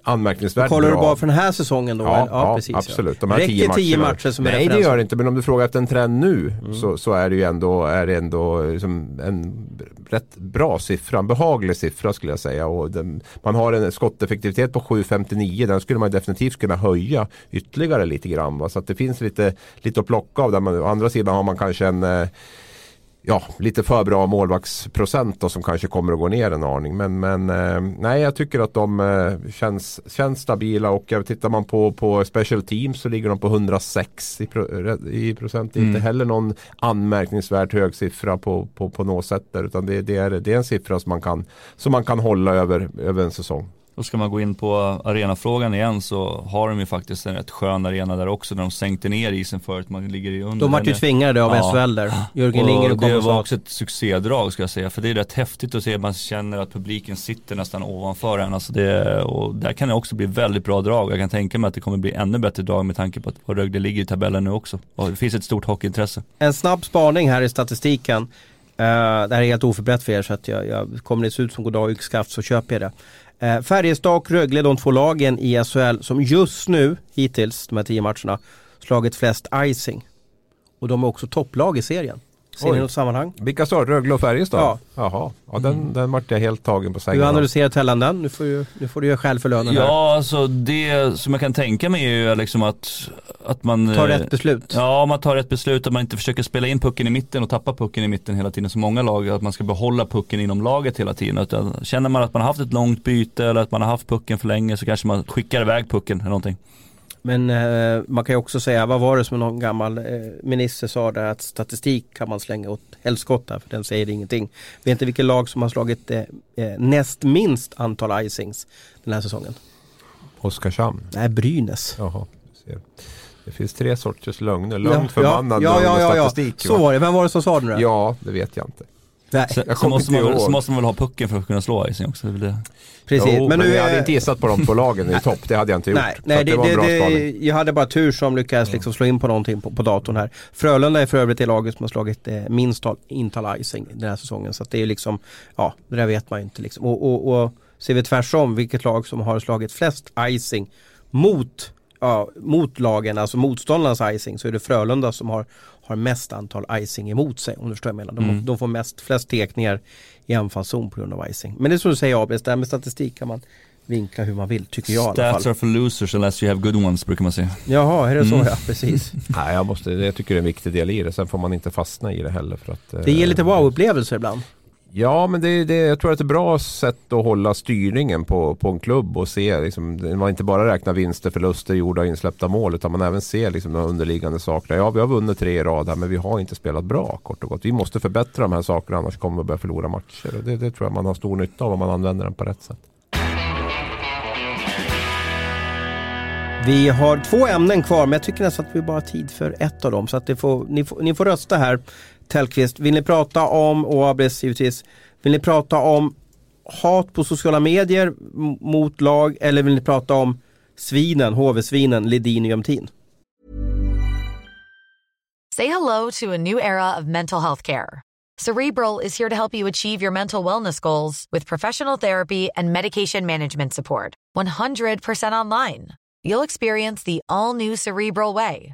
anmärkningsvärt Kollar bra. du bara för den här säsongen då? Ja, eller? ja, precis, absolut. Ja. De här Räcker tio tio matcherna. matcher som Nej det referens? gör det inte, men om du frågar efter en trend nu så, så är det ju ändå, är det ändå liksom en rätt bra siffra. En behaglig siffra skulle jag säga. Och den, man har en skotteffektivitet på 7,59. Den skulle man definitivt kunna höja ytterligare lite grann. Va? Så att det finns lite, lite att plocka av. Där man, å andra sidan har man kanske en eh, ja, lite för bra målvaktsprocent då, som kanske kommer att gå ner en aning. Men, men eh, nej, jag tycker att de eh, känns, känns stabila och eh, tittar man på, på special teams så ligger de på 106 i, pro, i procent. Det är Mm. inte heller någon anmärkningsvärt hög siffra på, på, på något sätt där, utan det, det, är, det är en siffra som man kan, som man kan hålla över, över en säsong. Och ska man gå in på arenafrågan igen så har de ju faktiskt en rätt skön arena där också när de sänkte ner isen förut. Man ligger i under. De vart ju tvingade av Ja. SHL där. Jörgen Lindgren och det var också ett succédrag ska jag säga. För det är rätt häftigt att se, man känner att publiken sitter nästan ovanför en. Alltså det, och där kan det också bli väldigt bra drag. Jag kan tänka mig att det kommer bli ännu bättre drag med tanke på att Rögle ligger i tabellen nu också. Och det finns ett stort hockeyintresse. En snabb spaning här i statistiken. Uh, det här är helt oförberett för er så att jag, jag kommer det se ut som goddag yxskaft så köper jag det. Eh, Färjestad och Rögle, de två lagen i SHL som just nu, hittills, de här tio matcherna, slagit flest icing. Och de är också topplag i serien. Ser ni något sammanhang? Vilka sa? Rögle och Färjestad? Ja. Jaha, ja, den, den vart jag helt tagen på sängen Hur analyserar Tellan den? Nu får, du, nu får du göra skäl för lönen här. Ja, alltså det som jag kan tänka mig är ju liksom att, att man Ta eh, rätt beslut. Ja, man tar rätt beslut att man inte försöker spela in pucken i mitten och tappa pucken i mitten hela tiden som många lag. Att man ska behålla pucken inom laget hela tiden. Utan känner man att man har haft ett långt byte eller att man har haft pucken för länge så kanske man skickar iväg pucken eller någonting. Men eh, man kan ju också säga, vad var det som någon gammal eh, minister sa där att statistik kan man slänga åt helskotta för den säger ingenting. Vet inte vilket lag som har slagit eh, eh, näst minst antal icings den här säsongen? Oskarshamn. Nej, Brynäs. Jaha, ser. Det finns tre sorters lögner. Lögn, ja, förbannad ja, lögn ja, och ja, ja. statistik. Så va? var det, vem var det som sa det nu då? Ja, det vet jag inte. Nej, Så, Jag måste man väl, så måste man väl ha pucken för att kunna slå icing också. Det precis. Jo, men men nu jag hade inte gissat på de två lagen i topp. Det hade jag inte gjort. Nej, nej det, det var en det, bra det, jag hade bara tur som lyckades liksom slå in på någonting på, på datorn här. Frölunda är för övrigt det laget som har slagit eh, minst tal, intal icing den här säsongen. Så att det är liksom, ja det där vet man ju inte liksom. Och, och, och ser vi tvärsom vilket lag som har slagit flest icing mot, ja, mot lagen, alltså motståndarnas icing, så är det Frölunda som har, har mest antal icing emot sig. Om du förstår vad jag menar. De, Mm. de får mest, flest tekningar i anfallszon på grund av icing. Men det är som du säger Abis, det här med statistik kan man vinkla hur man vill, tycker jag i alla fall. Stats are for losers unless you have good ones brukar man säga. Jaha, är det så Mm. ja? Precis. Nej, jag, måste, jag tycker det är en viktig del i det. Sen får man inte fastna i det heller. För att, eh, Det ger lite wow-upplevelser ibland. Ja, men det, det, jag tror att det är ett bra sätt att hålla styrningen på, på en klubb och se, liksom, man inte bara räknar vinster, förluster, gjorda och insläppta mål utan man även ser liksom, de underliggande sakerna. Ja, vi har vunnit tre i rad här men vi har inte spelat bra kort och gott. Vi måste förbättra de här sakerna annars kommer vi börja förlora matcher. Och det, det tror jag man har stor nytta av om man använder den på rätt sätt. Vi har två ämnen kvar men jag tycker nästan att vi bara har tid för ett av dem. Så att det får, ni, får, ni får rösta här. Tellqvist, vill ni prata om, och Abris givetvis, vill ni prata om hat på sociala medier mot lag eller vill ni prata om svinen, HV-svinen, Ledin och Jämtin? Say hello to a new era of mental health care. Cerebral is here to help you achieve your mental wellness goals with professional therapy and medication management support. 100% online. You'll experience the all new Cerebral Way,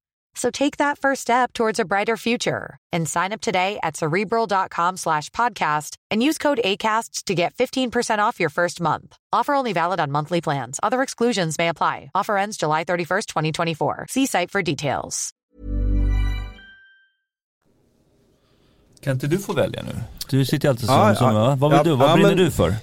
So take that first step towards a brighter future and sign up today at cerebral.com slash podcast and use code ACAST to get 15% off your first month. Offer only valid on monthly plans. Other exclusions may apply. Offer ends July 31st, 2024. See site for details. Kan inte du få välja nu? Du sitter alltid som, Ja, som ja. vad vill Ja, du, vad ja, brinner men- du för?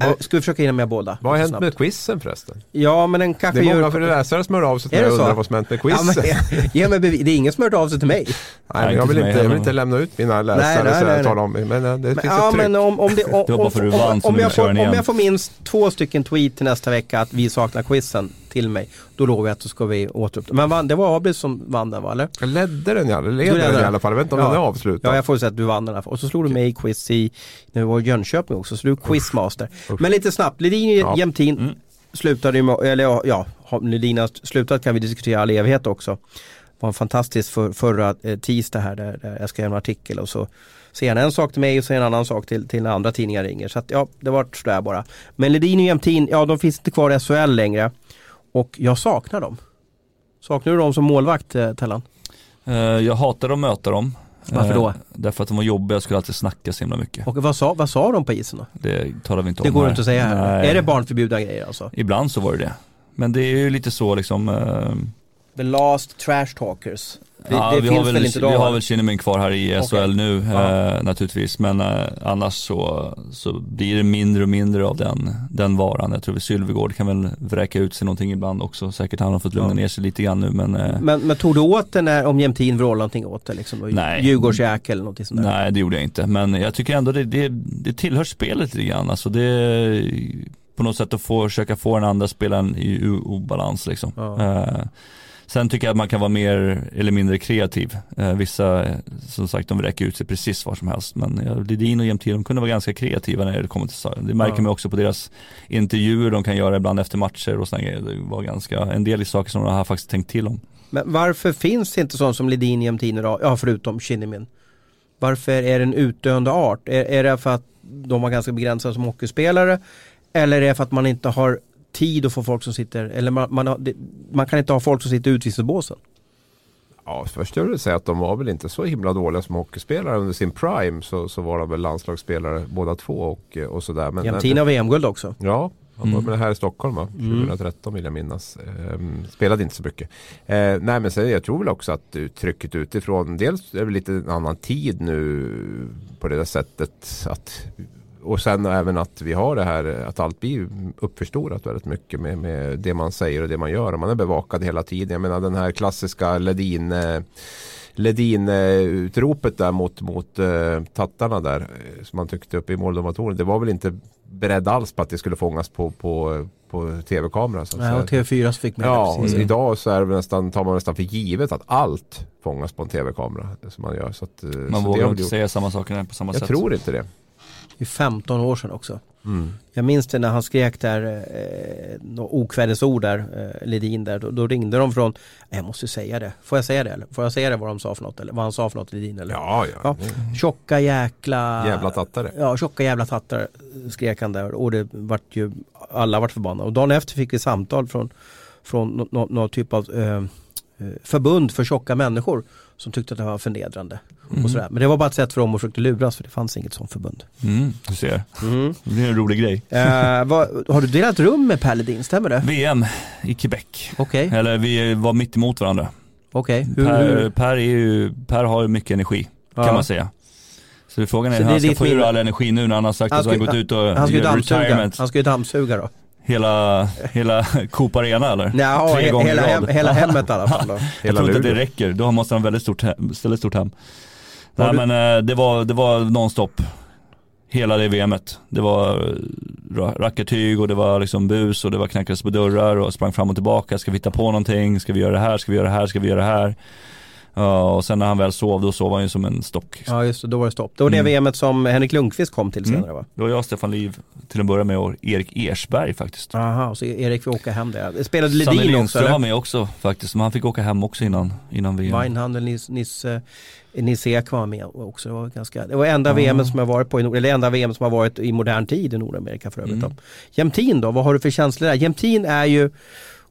Äh, ska vi försöka hinna med båda? Vad har hänt Snabbt. med quizen förresten? Ja men den Det kanske är många gör... för läsare som hör av sig till mig det och undrar vad som hänt med Ja, quizen. men, ge mig bevis. Det är ingen som har hört av sig till mig. Nej, inte jag, vill inte, jag vill inte lämna ut mina läsare Nej, nej, nej, nej. talar om Men eh, det Men, finns ja, ett tryck. men om, om, det, om, Det var bara för du vann om, om, du jag får, om jag får minst två stycken tweet till nästa vecka att vi saknar quizen till mig. Då lovar jag att så ska vi återuppta. Men vann, det var Abris som vann den va? Eller? Jag ledde den, ja. leder ledde den i alla fall. Jag vet inte om Ja. den är avslutad. Ja, jag får säga att du vann den här. Och så slog du mig i quiz i, när vi var i Jönköping också, så du är quizmaster. Usch. Men lite snabbt, Ledin Ja. Jämtin Mm. slutade ju med, eller ja, Ledin har slutat kan vi diskutera all evighet också. Det var en fantastisk för, förra eh, tisdag här där, där jag skrev en artikel och så säger han en sak till mig och säger en annan sak till, till när andra tidningar ringer. Så att ja, det var sådär bara. Men Ledin och Jämtin, ja de finns inte kvar i SHL längre. Och jag saknar dem. Saknar du dem som målvakt eh, Tellan? Eh, jag hatar att möta dem. Varför då? Eh, därför att de var jobbiga, jag skulle alltid snacka så himla mycket. Och vad sa, vad sa de på isen då? Det talar vi inte Det om går här. inte att säga här. Nej. Är det barnförbjudna grejer alltså? Ibland så var det det. Men det är ju lite så liksom. The last trash talkers. Det, ja, det vi finns har väl, väl, inte vi har väl Kinnamin kvar här i SHL Okej. nu Ja. eh, naturligtvis. Men eh, annars så, så blir det mindre och mindre av den, den varan. Jag tror att Sylvegård kan väl vräka ut sig någonting ibland också. Säkert han har fått lugna Ja. ner sig lite grann nu men eh, men, men tog du åt det när, om Jämtin vrålade någonting åt det? Liksom, Nej. Djurgårdsjäkel eller någonting sånt där? Nej det gjorde jag inte, men jag tycker ändå det, det, det tillhör spelet lite grann. Alltså det på något sätt att få, försöka få den andra spelaren i obalans liksom. Ja. Sen tycker jag att man kan vara mer eller mindre kreativ. Eh, vissa, som sagt, de räcker ut sig precis var som helst. Men ja, Lidin och Jämtin, de kunde vara ganska kreativa när det kommer till sa- Det märker Ja. man också på deras intervjuer de kan göra ibland efter matcher och sådana grejer. Det var ganska, en del i saker som de har faktiskt tänkt till om. Men varför finns det inte sånt som Ledin, Jämtin idag? Ja, förutom Kinnimin. Varför är det en utdöende art? Är, är det för att de var ganska begränsade som hockeyspelare? Eller är det för att man inte har tid att få folk som sitter, eller man, man, har, det, man kan inte ha folk som sitter i utvisningsbåsen? Ja, först jag vill säga att de var väl inte så himla dåliga som hockeyspelare under sin prime. Så, så var de väl landslagsspelare båda två och, och sådär. Men, Jämtin har VM-guld också. Ja, han var Mm. med här i Stockholm va? Mm. 2013 vill jag minnas. Ehm, spelade inte så mycket. Ehm, nej men sen, jag tror väl också att trycket utifrån, dels är det lite en annan tid nu på det där sättet. Att, och sen även att vi har det här att allt blir uppförstorat väldigt mycket med, med det man säger och det man gör. Och man är bevakad hela tiden. Jag menar den här klassiska Ledin eh, Ledin-utropet där mot, mot uh, tattarna där eh, som man tyckte uppe i måldomartornet. Det var väl inte beredd alls på att det skulle fångas på, på, på tv-kamera. Så Nej, och TV4 så fick med Ja, det idag så är det nästan, tar man nästan för givet att allt fångas på en tv-kamera. Som man gör. Så att, så Man det har vågar inte gjort- säga samma saker på samma Jag sätt. tror inte det. Det är 15 år sedan också. Mm. Jag minns det när han skrek där, eh, okvädesord där, eh, Ledin där. Då, då ringde de från, jag måste säga det, får jag säga det eller? Får jag säga det vad de sa för något eller vad han sa för något Ledin eller? Ja, ja. Ja. Tjocka jäkla... Jävla tattare. Ja, tjocka jävla tattare skrek han där och det vart ju, alla vart förbannade. Och dagen efter fick vi samtal från, från någon nå, nå typ av eh, eh, förbund för tjocka människor som tyckte att det var förnedrande. Mm. Och sådär. Men det var bara ett sätt för dem att försöka luras för det fanns inget sånt förbund. Mm, du ser, det blir en rolig grej. Eh, vad, har du delat rum med Per Ledin, stämmer det? VM i Quebec. Okej, Eller vi var mitt emot varandra. okej. Hur- Per, per, är ju, per har ju mycket energi Ja. kan man säga. Så frågan är Så hur är han ska få ur all energi nu när han har sagt Han att han gått ut och Han ska ju gör dammsuga, retirement. han ska ju dammsuga då. Hela, hela Coop Arena eller? Ja, Tre he, gånger hela, hem, hela hemmet i alla fall. Då. Jag Hela tror inte att det Luleå. räcker, då måste han ha väldigt stort hem, ställa stort hem. Nej men eh, det var, det var nonstop. Hela det VMet. Det var eh, ra- rackartyg och det var liksom bus och det var knackades på dörrar och sprang fram och tillbaka. Ska vi hitta på någonting? Ska vi göra det här? Ska vi göra det här? Ska vi göra det här? Ja, och sen när han väl sov, då sov han ju som en stock. Ja just det, då var det stopp. Det var det Mm. VMet som Henrik Lundqvist kom till senare va? Det var jag, Stefan Liv, till att börja med och Erik Ersberg faktiskt. Aha, så Erik fick åka hem där. Spelade Sanne Ledin också Lindström var med också faktiskt, men han fick åka hem också innan, innan VM. Weinhandel, Nils, Nils, eh, Nils Ek var med också. Det var, ganska, det var enda Ja. VM som jag varit på, i eller enda VM som har varit i modern tid i Nordamerika för övrigt. Mm. Jämtin då, vad har du för känslor där? Jämtin är ju,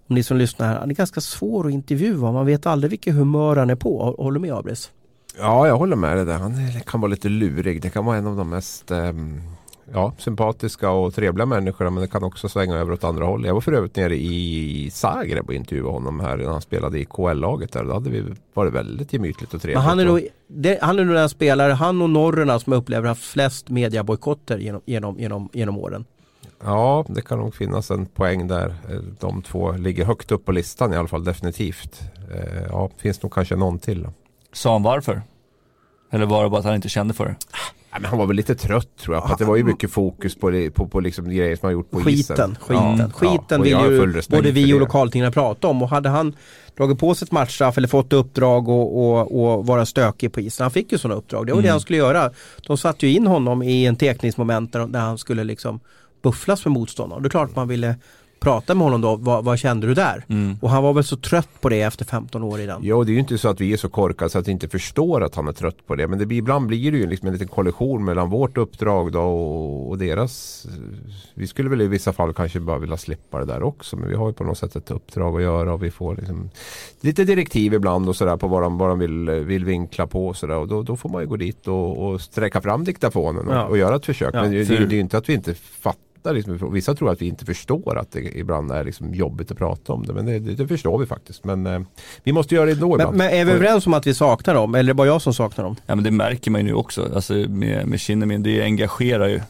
om ni som lyssnar här, han är ganska svår att intervjua. Man vet aldrig vilket humör han är på. Håller du med Abris? Ja, jag håller med dig där. Han kan vara lite lurig. Det kan vara en av de mest ehm, ja, sympatiska och trevliga människorna. Men det kan också svänga över åt andra håll. Jag var för övrigt nere i Zagreb och intervjuade honom här när han spelade i KL-laget. Där. Då hade vi varit väldigt gemytligt och trevligt. Men han är, nog, det, han är nog den spelare, han och norrerna som jag upplever har flest mediabojkotter genom, genom, genom, genom åren. Ja, det kan nog finnas en poäng där. Eh, De två ligger högt upp på listan i alla fall definitivt. Eh, Ja, finns nog kanske någon till. Sa han varför? Eller var det bara att han inte kände för det? Ja, men han var väl lite trött tror jag. För att det var ju mycket fokus på, det, på, på liksom grejer som han gjort på skiten, isen. skiten, Ja. skiten och vill ju både vi och det. lokaltidningarna prata om och hade han dragit på sig ett matchstraff eller fått uppdrag och, och, och vara stökig på isen. Han fick ju sådana uppdrag, det var det Mm. han skulle göra. De satte ju in honom i en tekningsmoment där, där han skulle liksom bufflas med motståndaren. Det är klart att man ville prata med honom då, vad, vad kände du där? Mm. Och han var väl så trött på det efter 15 år i den. Jo, det är ju inte så att vi är så korkade så att vi inte förstår att han är trött på det. Men det blir, ibland blir det ju liksom en liten kollision mellan vårt uppdrag då och, och deras. Vi skulle väl i vissa fall kanske bara vilja slippa det där också. Men vi har ju på något sätt ett uppdrag att göra och vi får liksom lite direktiv ibland och sådär på vad de, vad de vill, vill vinkla på och sådär. Och då, då får man ju gå dit och, och sträcka fram diktafonen och, Ja. och göra ett försök. Ja, men det, det, det är ju inte att vi inte fattar. Liksom, vissa tror att vi inte förstår att det ibland är liksom jobbigt att prata om det. Men det, det, det förstår vi faktiskt. Men eh, vi måste göra det ändå Men, ibland. men är vi överens om att vi saknar dem? Eller är det bara jag som saknar dem? Ja men det märker man ju nu också, alltså med, med Kinnamin, det engagerar ju.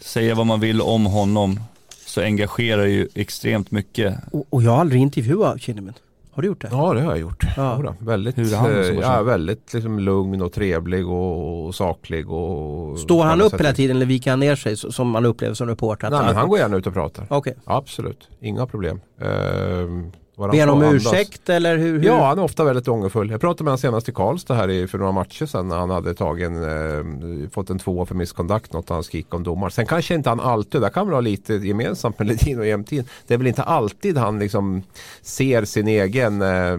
Säga vad man vill om honom så engagerar ju extremt mycket. Och, och jag har aldrig intervjuat Kinnamin. Har du gjort det? Ja det har jag gjort. Ja. Jodå, väldigt, Hur är han som eh, ja, väldigt liksom lugn och trevlig och, och saklig. Och, Står han upp hela tiden eller viker han ner sig som man upplever som reporter? Nej men han går gärna ut och pratar. Okej. Absolut, inga problem. Ehm, vad Ber om ursäkt eller hur? hur? Ja, han är ofta väldigt ångerfull. Jag pratade med honom senast i Karlstad här i, för några matcher sedan när han hade tagit en, eh, fått en tvåa för misconduct, något han skrikit om domar. Sen kanske inte han alltid, där kan man ha lite gemensamt med Ledin och Jämtin. Det är väl inte alltid han liksom ser sin egen eh,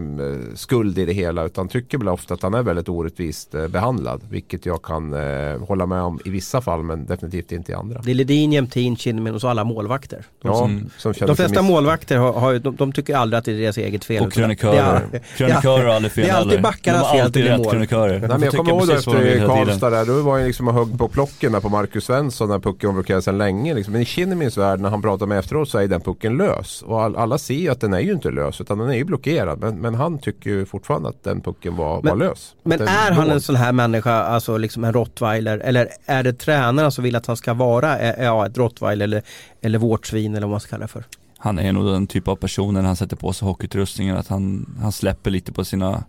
skuld i det hela utan tycker väl ofta att han är väldigt orättvist eh, behandlad. Vilket jag kan eh, hålla med om i vissa fall men definitivt inte i andra. Det är Ledin, Jämtin, Kinnamin och så alla målvakter. De, Ja, som- de flesta miss- målvakter har, har, de, de tycker aldrig att är deras eget fel. Och krönikörer. är- Krönikörer har aldrig fel Det är alltid backarnas fel att alltid det blir mål. krönikörer. Nej, men jag kommer ihåg efter. Karlstad där, då var jag liksom och högg på plocken där på Marcus Svensson när pucken var sedan länge. Liksom. Men i Kinnamins värld när han pratar med efteråt så är den pucken lös. Och all, alla ser ju att den är ju inte lös utan den är ju blockerad. Men, men han tycker ju fortfarande att den pucken var, Men- var lös. Men är han låg. en sån här människa, alltså liksom en rottweiler, eller är det tränarna som vill att han ska vara eh, ja, ett rottweiler eller, eller vårtsvin eller vad man ska kalla det för? Han är nog den typ av personen, han sätter på sig hockeyutrustningen, att han, han släpper lite på sina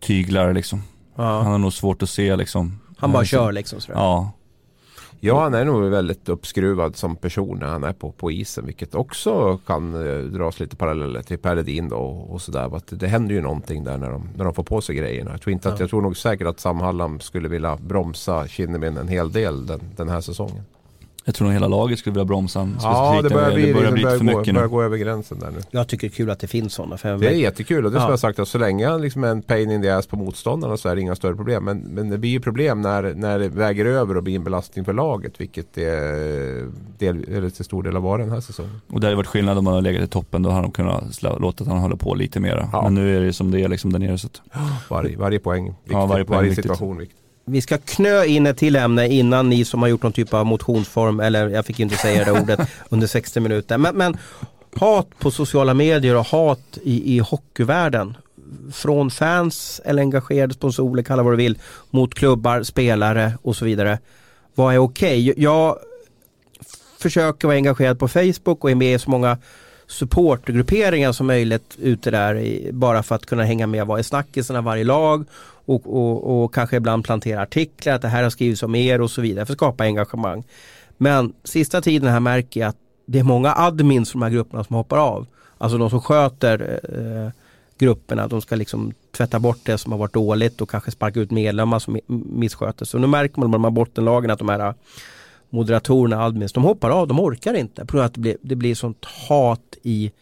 tyglar liksom. Han Ja. har nog svårt att se liksom. Han bara så- kör liksom sådär. Ja, Ja, han är nog väldigt uppskruvad som person när han är på, på isen. Vilket också kan eh, dras lite paralleller till Per Ledin då och, och sådär. Att Det händer ju någonting där när de, när de får på sig grejerna. Jag tror, inte att, Ja. jag tror nog säkert att Sam Hallam skulle vilja bromsa Kinnamin en hel del den, den här säsongen. Jag tror nog hela laget skulle vilja bromsa han Ja, specifikt. det börjar bli, det börjar det bli börjar för gå, mycket börjar nu. gå över gränsen där nu. Jag tycker det är kul att det finns sådana. För Det är jättekul och det Ja. som jag har sagt att så länge han liksom är en pain in the ass på motståndarna så är det inga större problem. Men, men det blir ju problem när, när det väger över och blir en belastning för laget. Vilket det del, eller till stor del har varit den här säsongen. Och det hade varit skillnad om man hade legat i toppen, då hade de kunnat låta att han håller på lite mera. Ja. Men nu är det som det är liksom där nere så att, Varje, varje poäng viktigt. Ja, varje poäng varje viktigt. situation viktigt. Vi ska knö in ett till ämne innan ni som har gjort någon typ av motionsform, eller jag fick inte säga det ordet, under 60 minuter. Men, men hat på sociala medier och hat i, i hockeyvärlden. Från fans eller engagerade sponsorer, kalla vad du vill, mot klubbar, spelare och så vidare. Vad är okej? Jag försöker vara engagerad på Facebook och är med i så många supportgrupperingar som möjligt ute där i, bara för att kunna hänga med vad är snackisarna varje lag och, och, och kanske ibland plantera artiklar att det här har skrivits om er och så vidare för att skapa engagemang. Men sista tiden här märker jag att det är många admins från de här grupperna som hoppar av. Alltså de som sköter eh, grupperna, de ska liksom tvätta bort det som har varit dåligt och kanske sparka ut medlemmar som missköter sig. Så nu märker man med de här bottenlagen att de här moderatorerna, admins, de hoppar av, de orkar inte. På grund av att det blir, det blir sånt hat i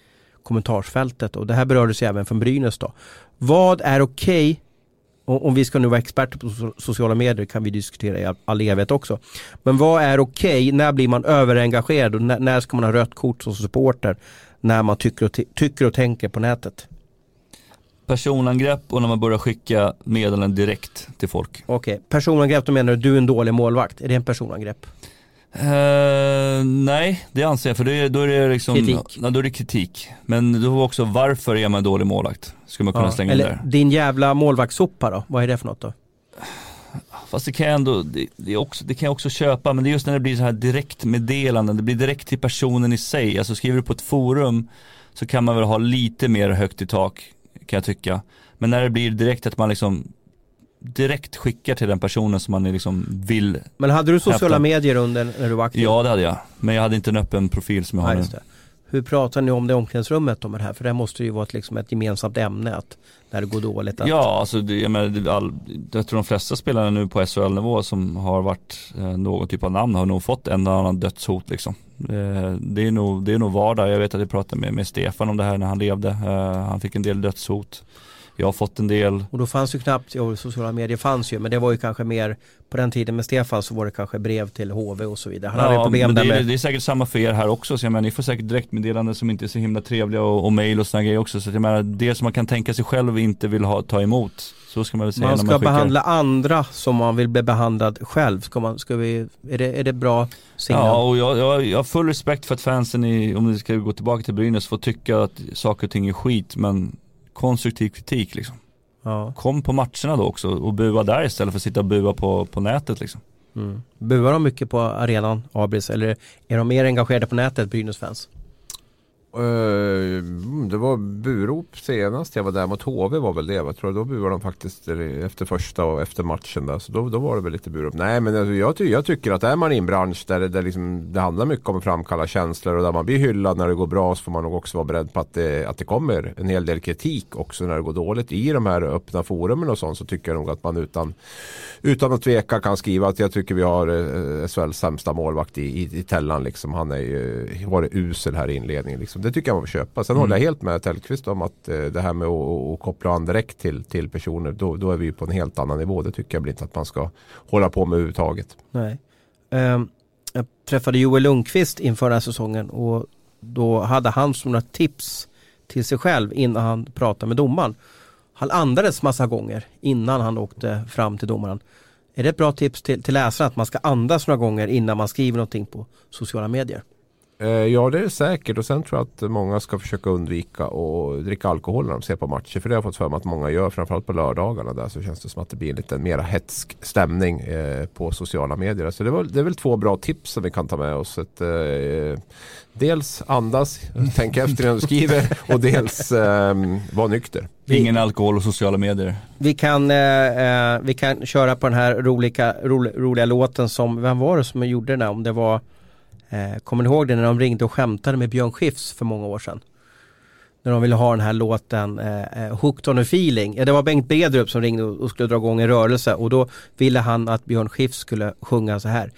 kommentarsfältet och det här berördes ju även från Brynäs då. Vad är okej och om vi ska nu vara experter på so- sociala medier kan vi diskutera i all- evighet också. Men vad är okej? När blir man överengagerad och när, när ska man ha rött kort som supporter? När man tycker och, tycker och tänker på nätet. personangrepp och när man börjar skicka meddelanden direkt till folk. Okej, personangrepp, då menar du du är en dålig målvakt. Är det en personangrepp? Eh, nej, det anser jag för det, då är det liksom Kritik. Ja, då är det kritik. Men då också varför är man dålig målvakt? Skulle man kunna Ja. slänga in Eller där. din jävla målvaktssopa då? Vad är det för något då? Fast det kan jag ändå, det, det, också, det kan jag också köpa, men det är just när det blir så här direkt meddelanden, det blir direkt till personen i sig. Alltså skriver du på ett forum så kan man väl ha lite mer högt i tak, kan jag tycka. Men när det blir direkt att man liksom direkt skickar till den personen som man liksom vill. Men hade du sociala Häfta. medier under när du var aktiv? Ja det hade jag, men jag hade inte en öppen profil som jag Ja, har nu. Hur pratar ni om det i omklädningsrummet om det här? För det måste ju vara ett, liksom ett gemensamt ämne att när det går dåligt. Att, Ja, alltså det, jag, menar, all, jag tror de flesta spelarna nu på SHL-nivå som har varit eh, någon typ av namn har nog fått en eller annan dödshot liksom. Eh, det, är nog, det är nog vardag. Jag vet att jag pratade med, med Stefan om det här när han levde. Eh, han fick en del dödshot. Jag har fått en del. Och då fanns ju knappt, ja, sociala medier fanns ju men det var ju kanske mer på den tiden med Stefan så var det kanske brev till HV och så vidare. Han hade ju problem men det, med det är säkert samma för er här också. Så jag menar, ni får säkert direktmeddelanden som inte är så himla trevliga och, och mail och sådana grejer också. Så jag menar, det som man kan tänka sig själv inte vill ha, ta emot. Så ska man väl säga man när ska man skickar. behandla andra som man vill bli behandlad själv. Ska man, ska vi, är, det, är det bra signal? Ja, och jag, jag, jag har full respekt för att fansen, i, om vi ska gå tillbaka till Brynäs, får tycka att saker och ting är skit. Men konstruktiv kritik liksom. Ja. Kom på matcherna då också och bua där istället för att sitta och bua på, på nätet liksom. Mm. Buar de mycket på arenan, Abris, eller är de mer engagerade på nätet, Brynäs-fans? Eh, Eh, det var burop senast jag var där mot HV var väl det. Jag tror då buade de faktiskt efter första och efter matchen. Där. Så då, då var det väl lite burop. Nej men alltså, jag, ty jag tycker att är man i en bransch där, det, där liksom, det handlar mycket om att framkalla känslor och där man blir hyllad när det går bra så får man nog också vara beredd på att det, att det kommer en hel del kritik också när det går dåligt. I de här öppna forumen och sånt så tycker jag nog att man utan, utan att tveka kan skriva att jag tycker vi har eh, SHLs sämsta målvakt i, i, i Tellan. Liksom. Han är ju, varit usel här i inledningen. Liksom. Det tycker jag man får köpa. Sen Mm. håller jag helt med Tellqvist om att eh, det här med att, koppla an direkt till, till personer. Då, då är vi på en helt annan nivå. Det tycker jag väl inte att man ska hålla på med överhuvudtaget. Nej. Ehm, jag träffade Joel Lundqvist inför den här säsongen och då hade han som några tips till sig själv innan han pratade med domaren. Han andades massa gånger innan han åkte fram till domaren. Är det ett bra tips till, till läsaren att man ska andas några gånger innan man skriver någonting på sociala medier? Eh, Ja det är säkert och sen tror jag att många ska försöka undvika att dricka alkohol när de ser på matcher. För det har jag fått för mig att många gör. Framförallt på lördagarna där så känns det som att det blir en lite mer hetsk stämning eh, på sociala medier. Så det, var, det är väl två bra tips som vi kan ta med oss. Ett, eh, dels andas, tänk efter när du skriver och dels eh, vara nykter. Ingen alkohol och sociala medier. Vi kan, eh, eh, vi kan köra på den här roliga, roliga, roliga låten som, vem var det som gjorde den här? Om det var, eh, kommer ni ihåg det när de ringde och skämtade med Björn Skifs för många år sedan? När de ville ha den här låten eh, eh, Hooked on a feeling. Ja, det var Bengt Bedrup som ringde och och skulle dra igång en rörelse och då ville han att Björn Skifs skulle sjunga så här.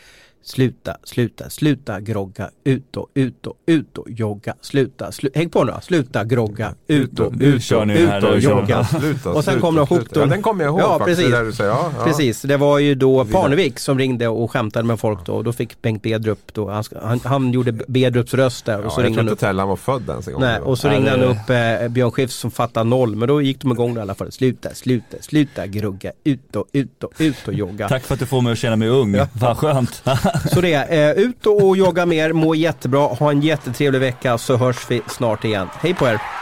Sluta, sluta, sluta grogga, ut och ut och ut och jogga, sluta, slu häng på nu då. sluta grogga, ut och ut och ni ut och jogga. Sluta, Och sen sluta, kom det sluta. Hooked on- Ja, den kommer jag ihåg Ja, faktiskt. precis. Det säger. Ja, ja. Precis, det var ju då Parnevik som ringde och skämtade med folk då och då fick Bengt Bedrup då, han, han, han gjorde Bedrups röst där och Ja, så jag ringde tror inte upp Tellan var född ens en gång. Nej, och så Ja, ringde han upp eh, Björn Skifs som fattade noll men då gick de igång i alla fall. Sluta, sluta, sluta grugga, ut och ut och ut och jogga. Tack för att du får mig att känna mig ung. Ja. Vad skönt. Så det är, eh, ut och jogga mer, må jättebra, ha en jättetrevlig vecka så hörs vi snart igen. Hej på er!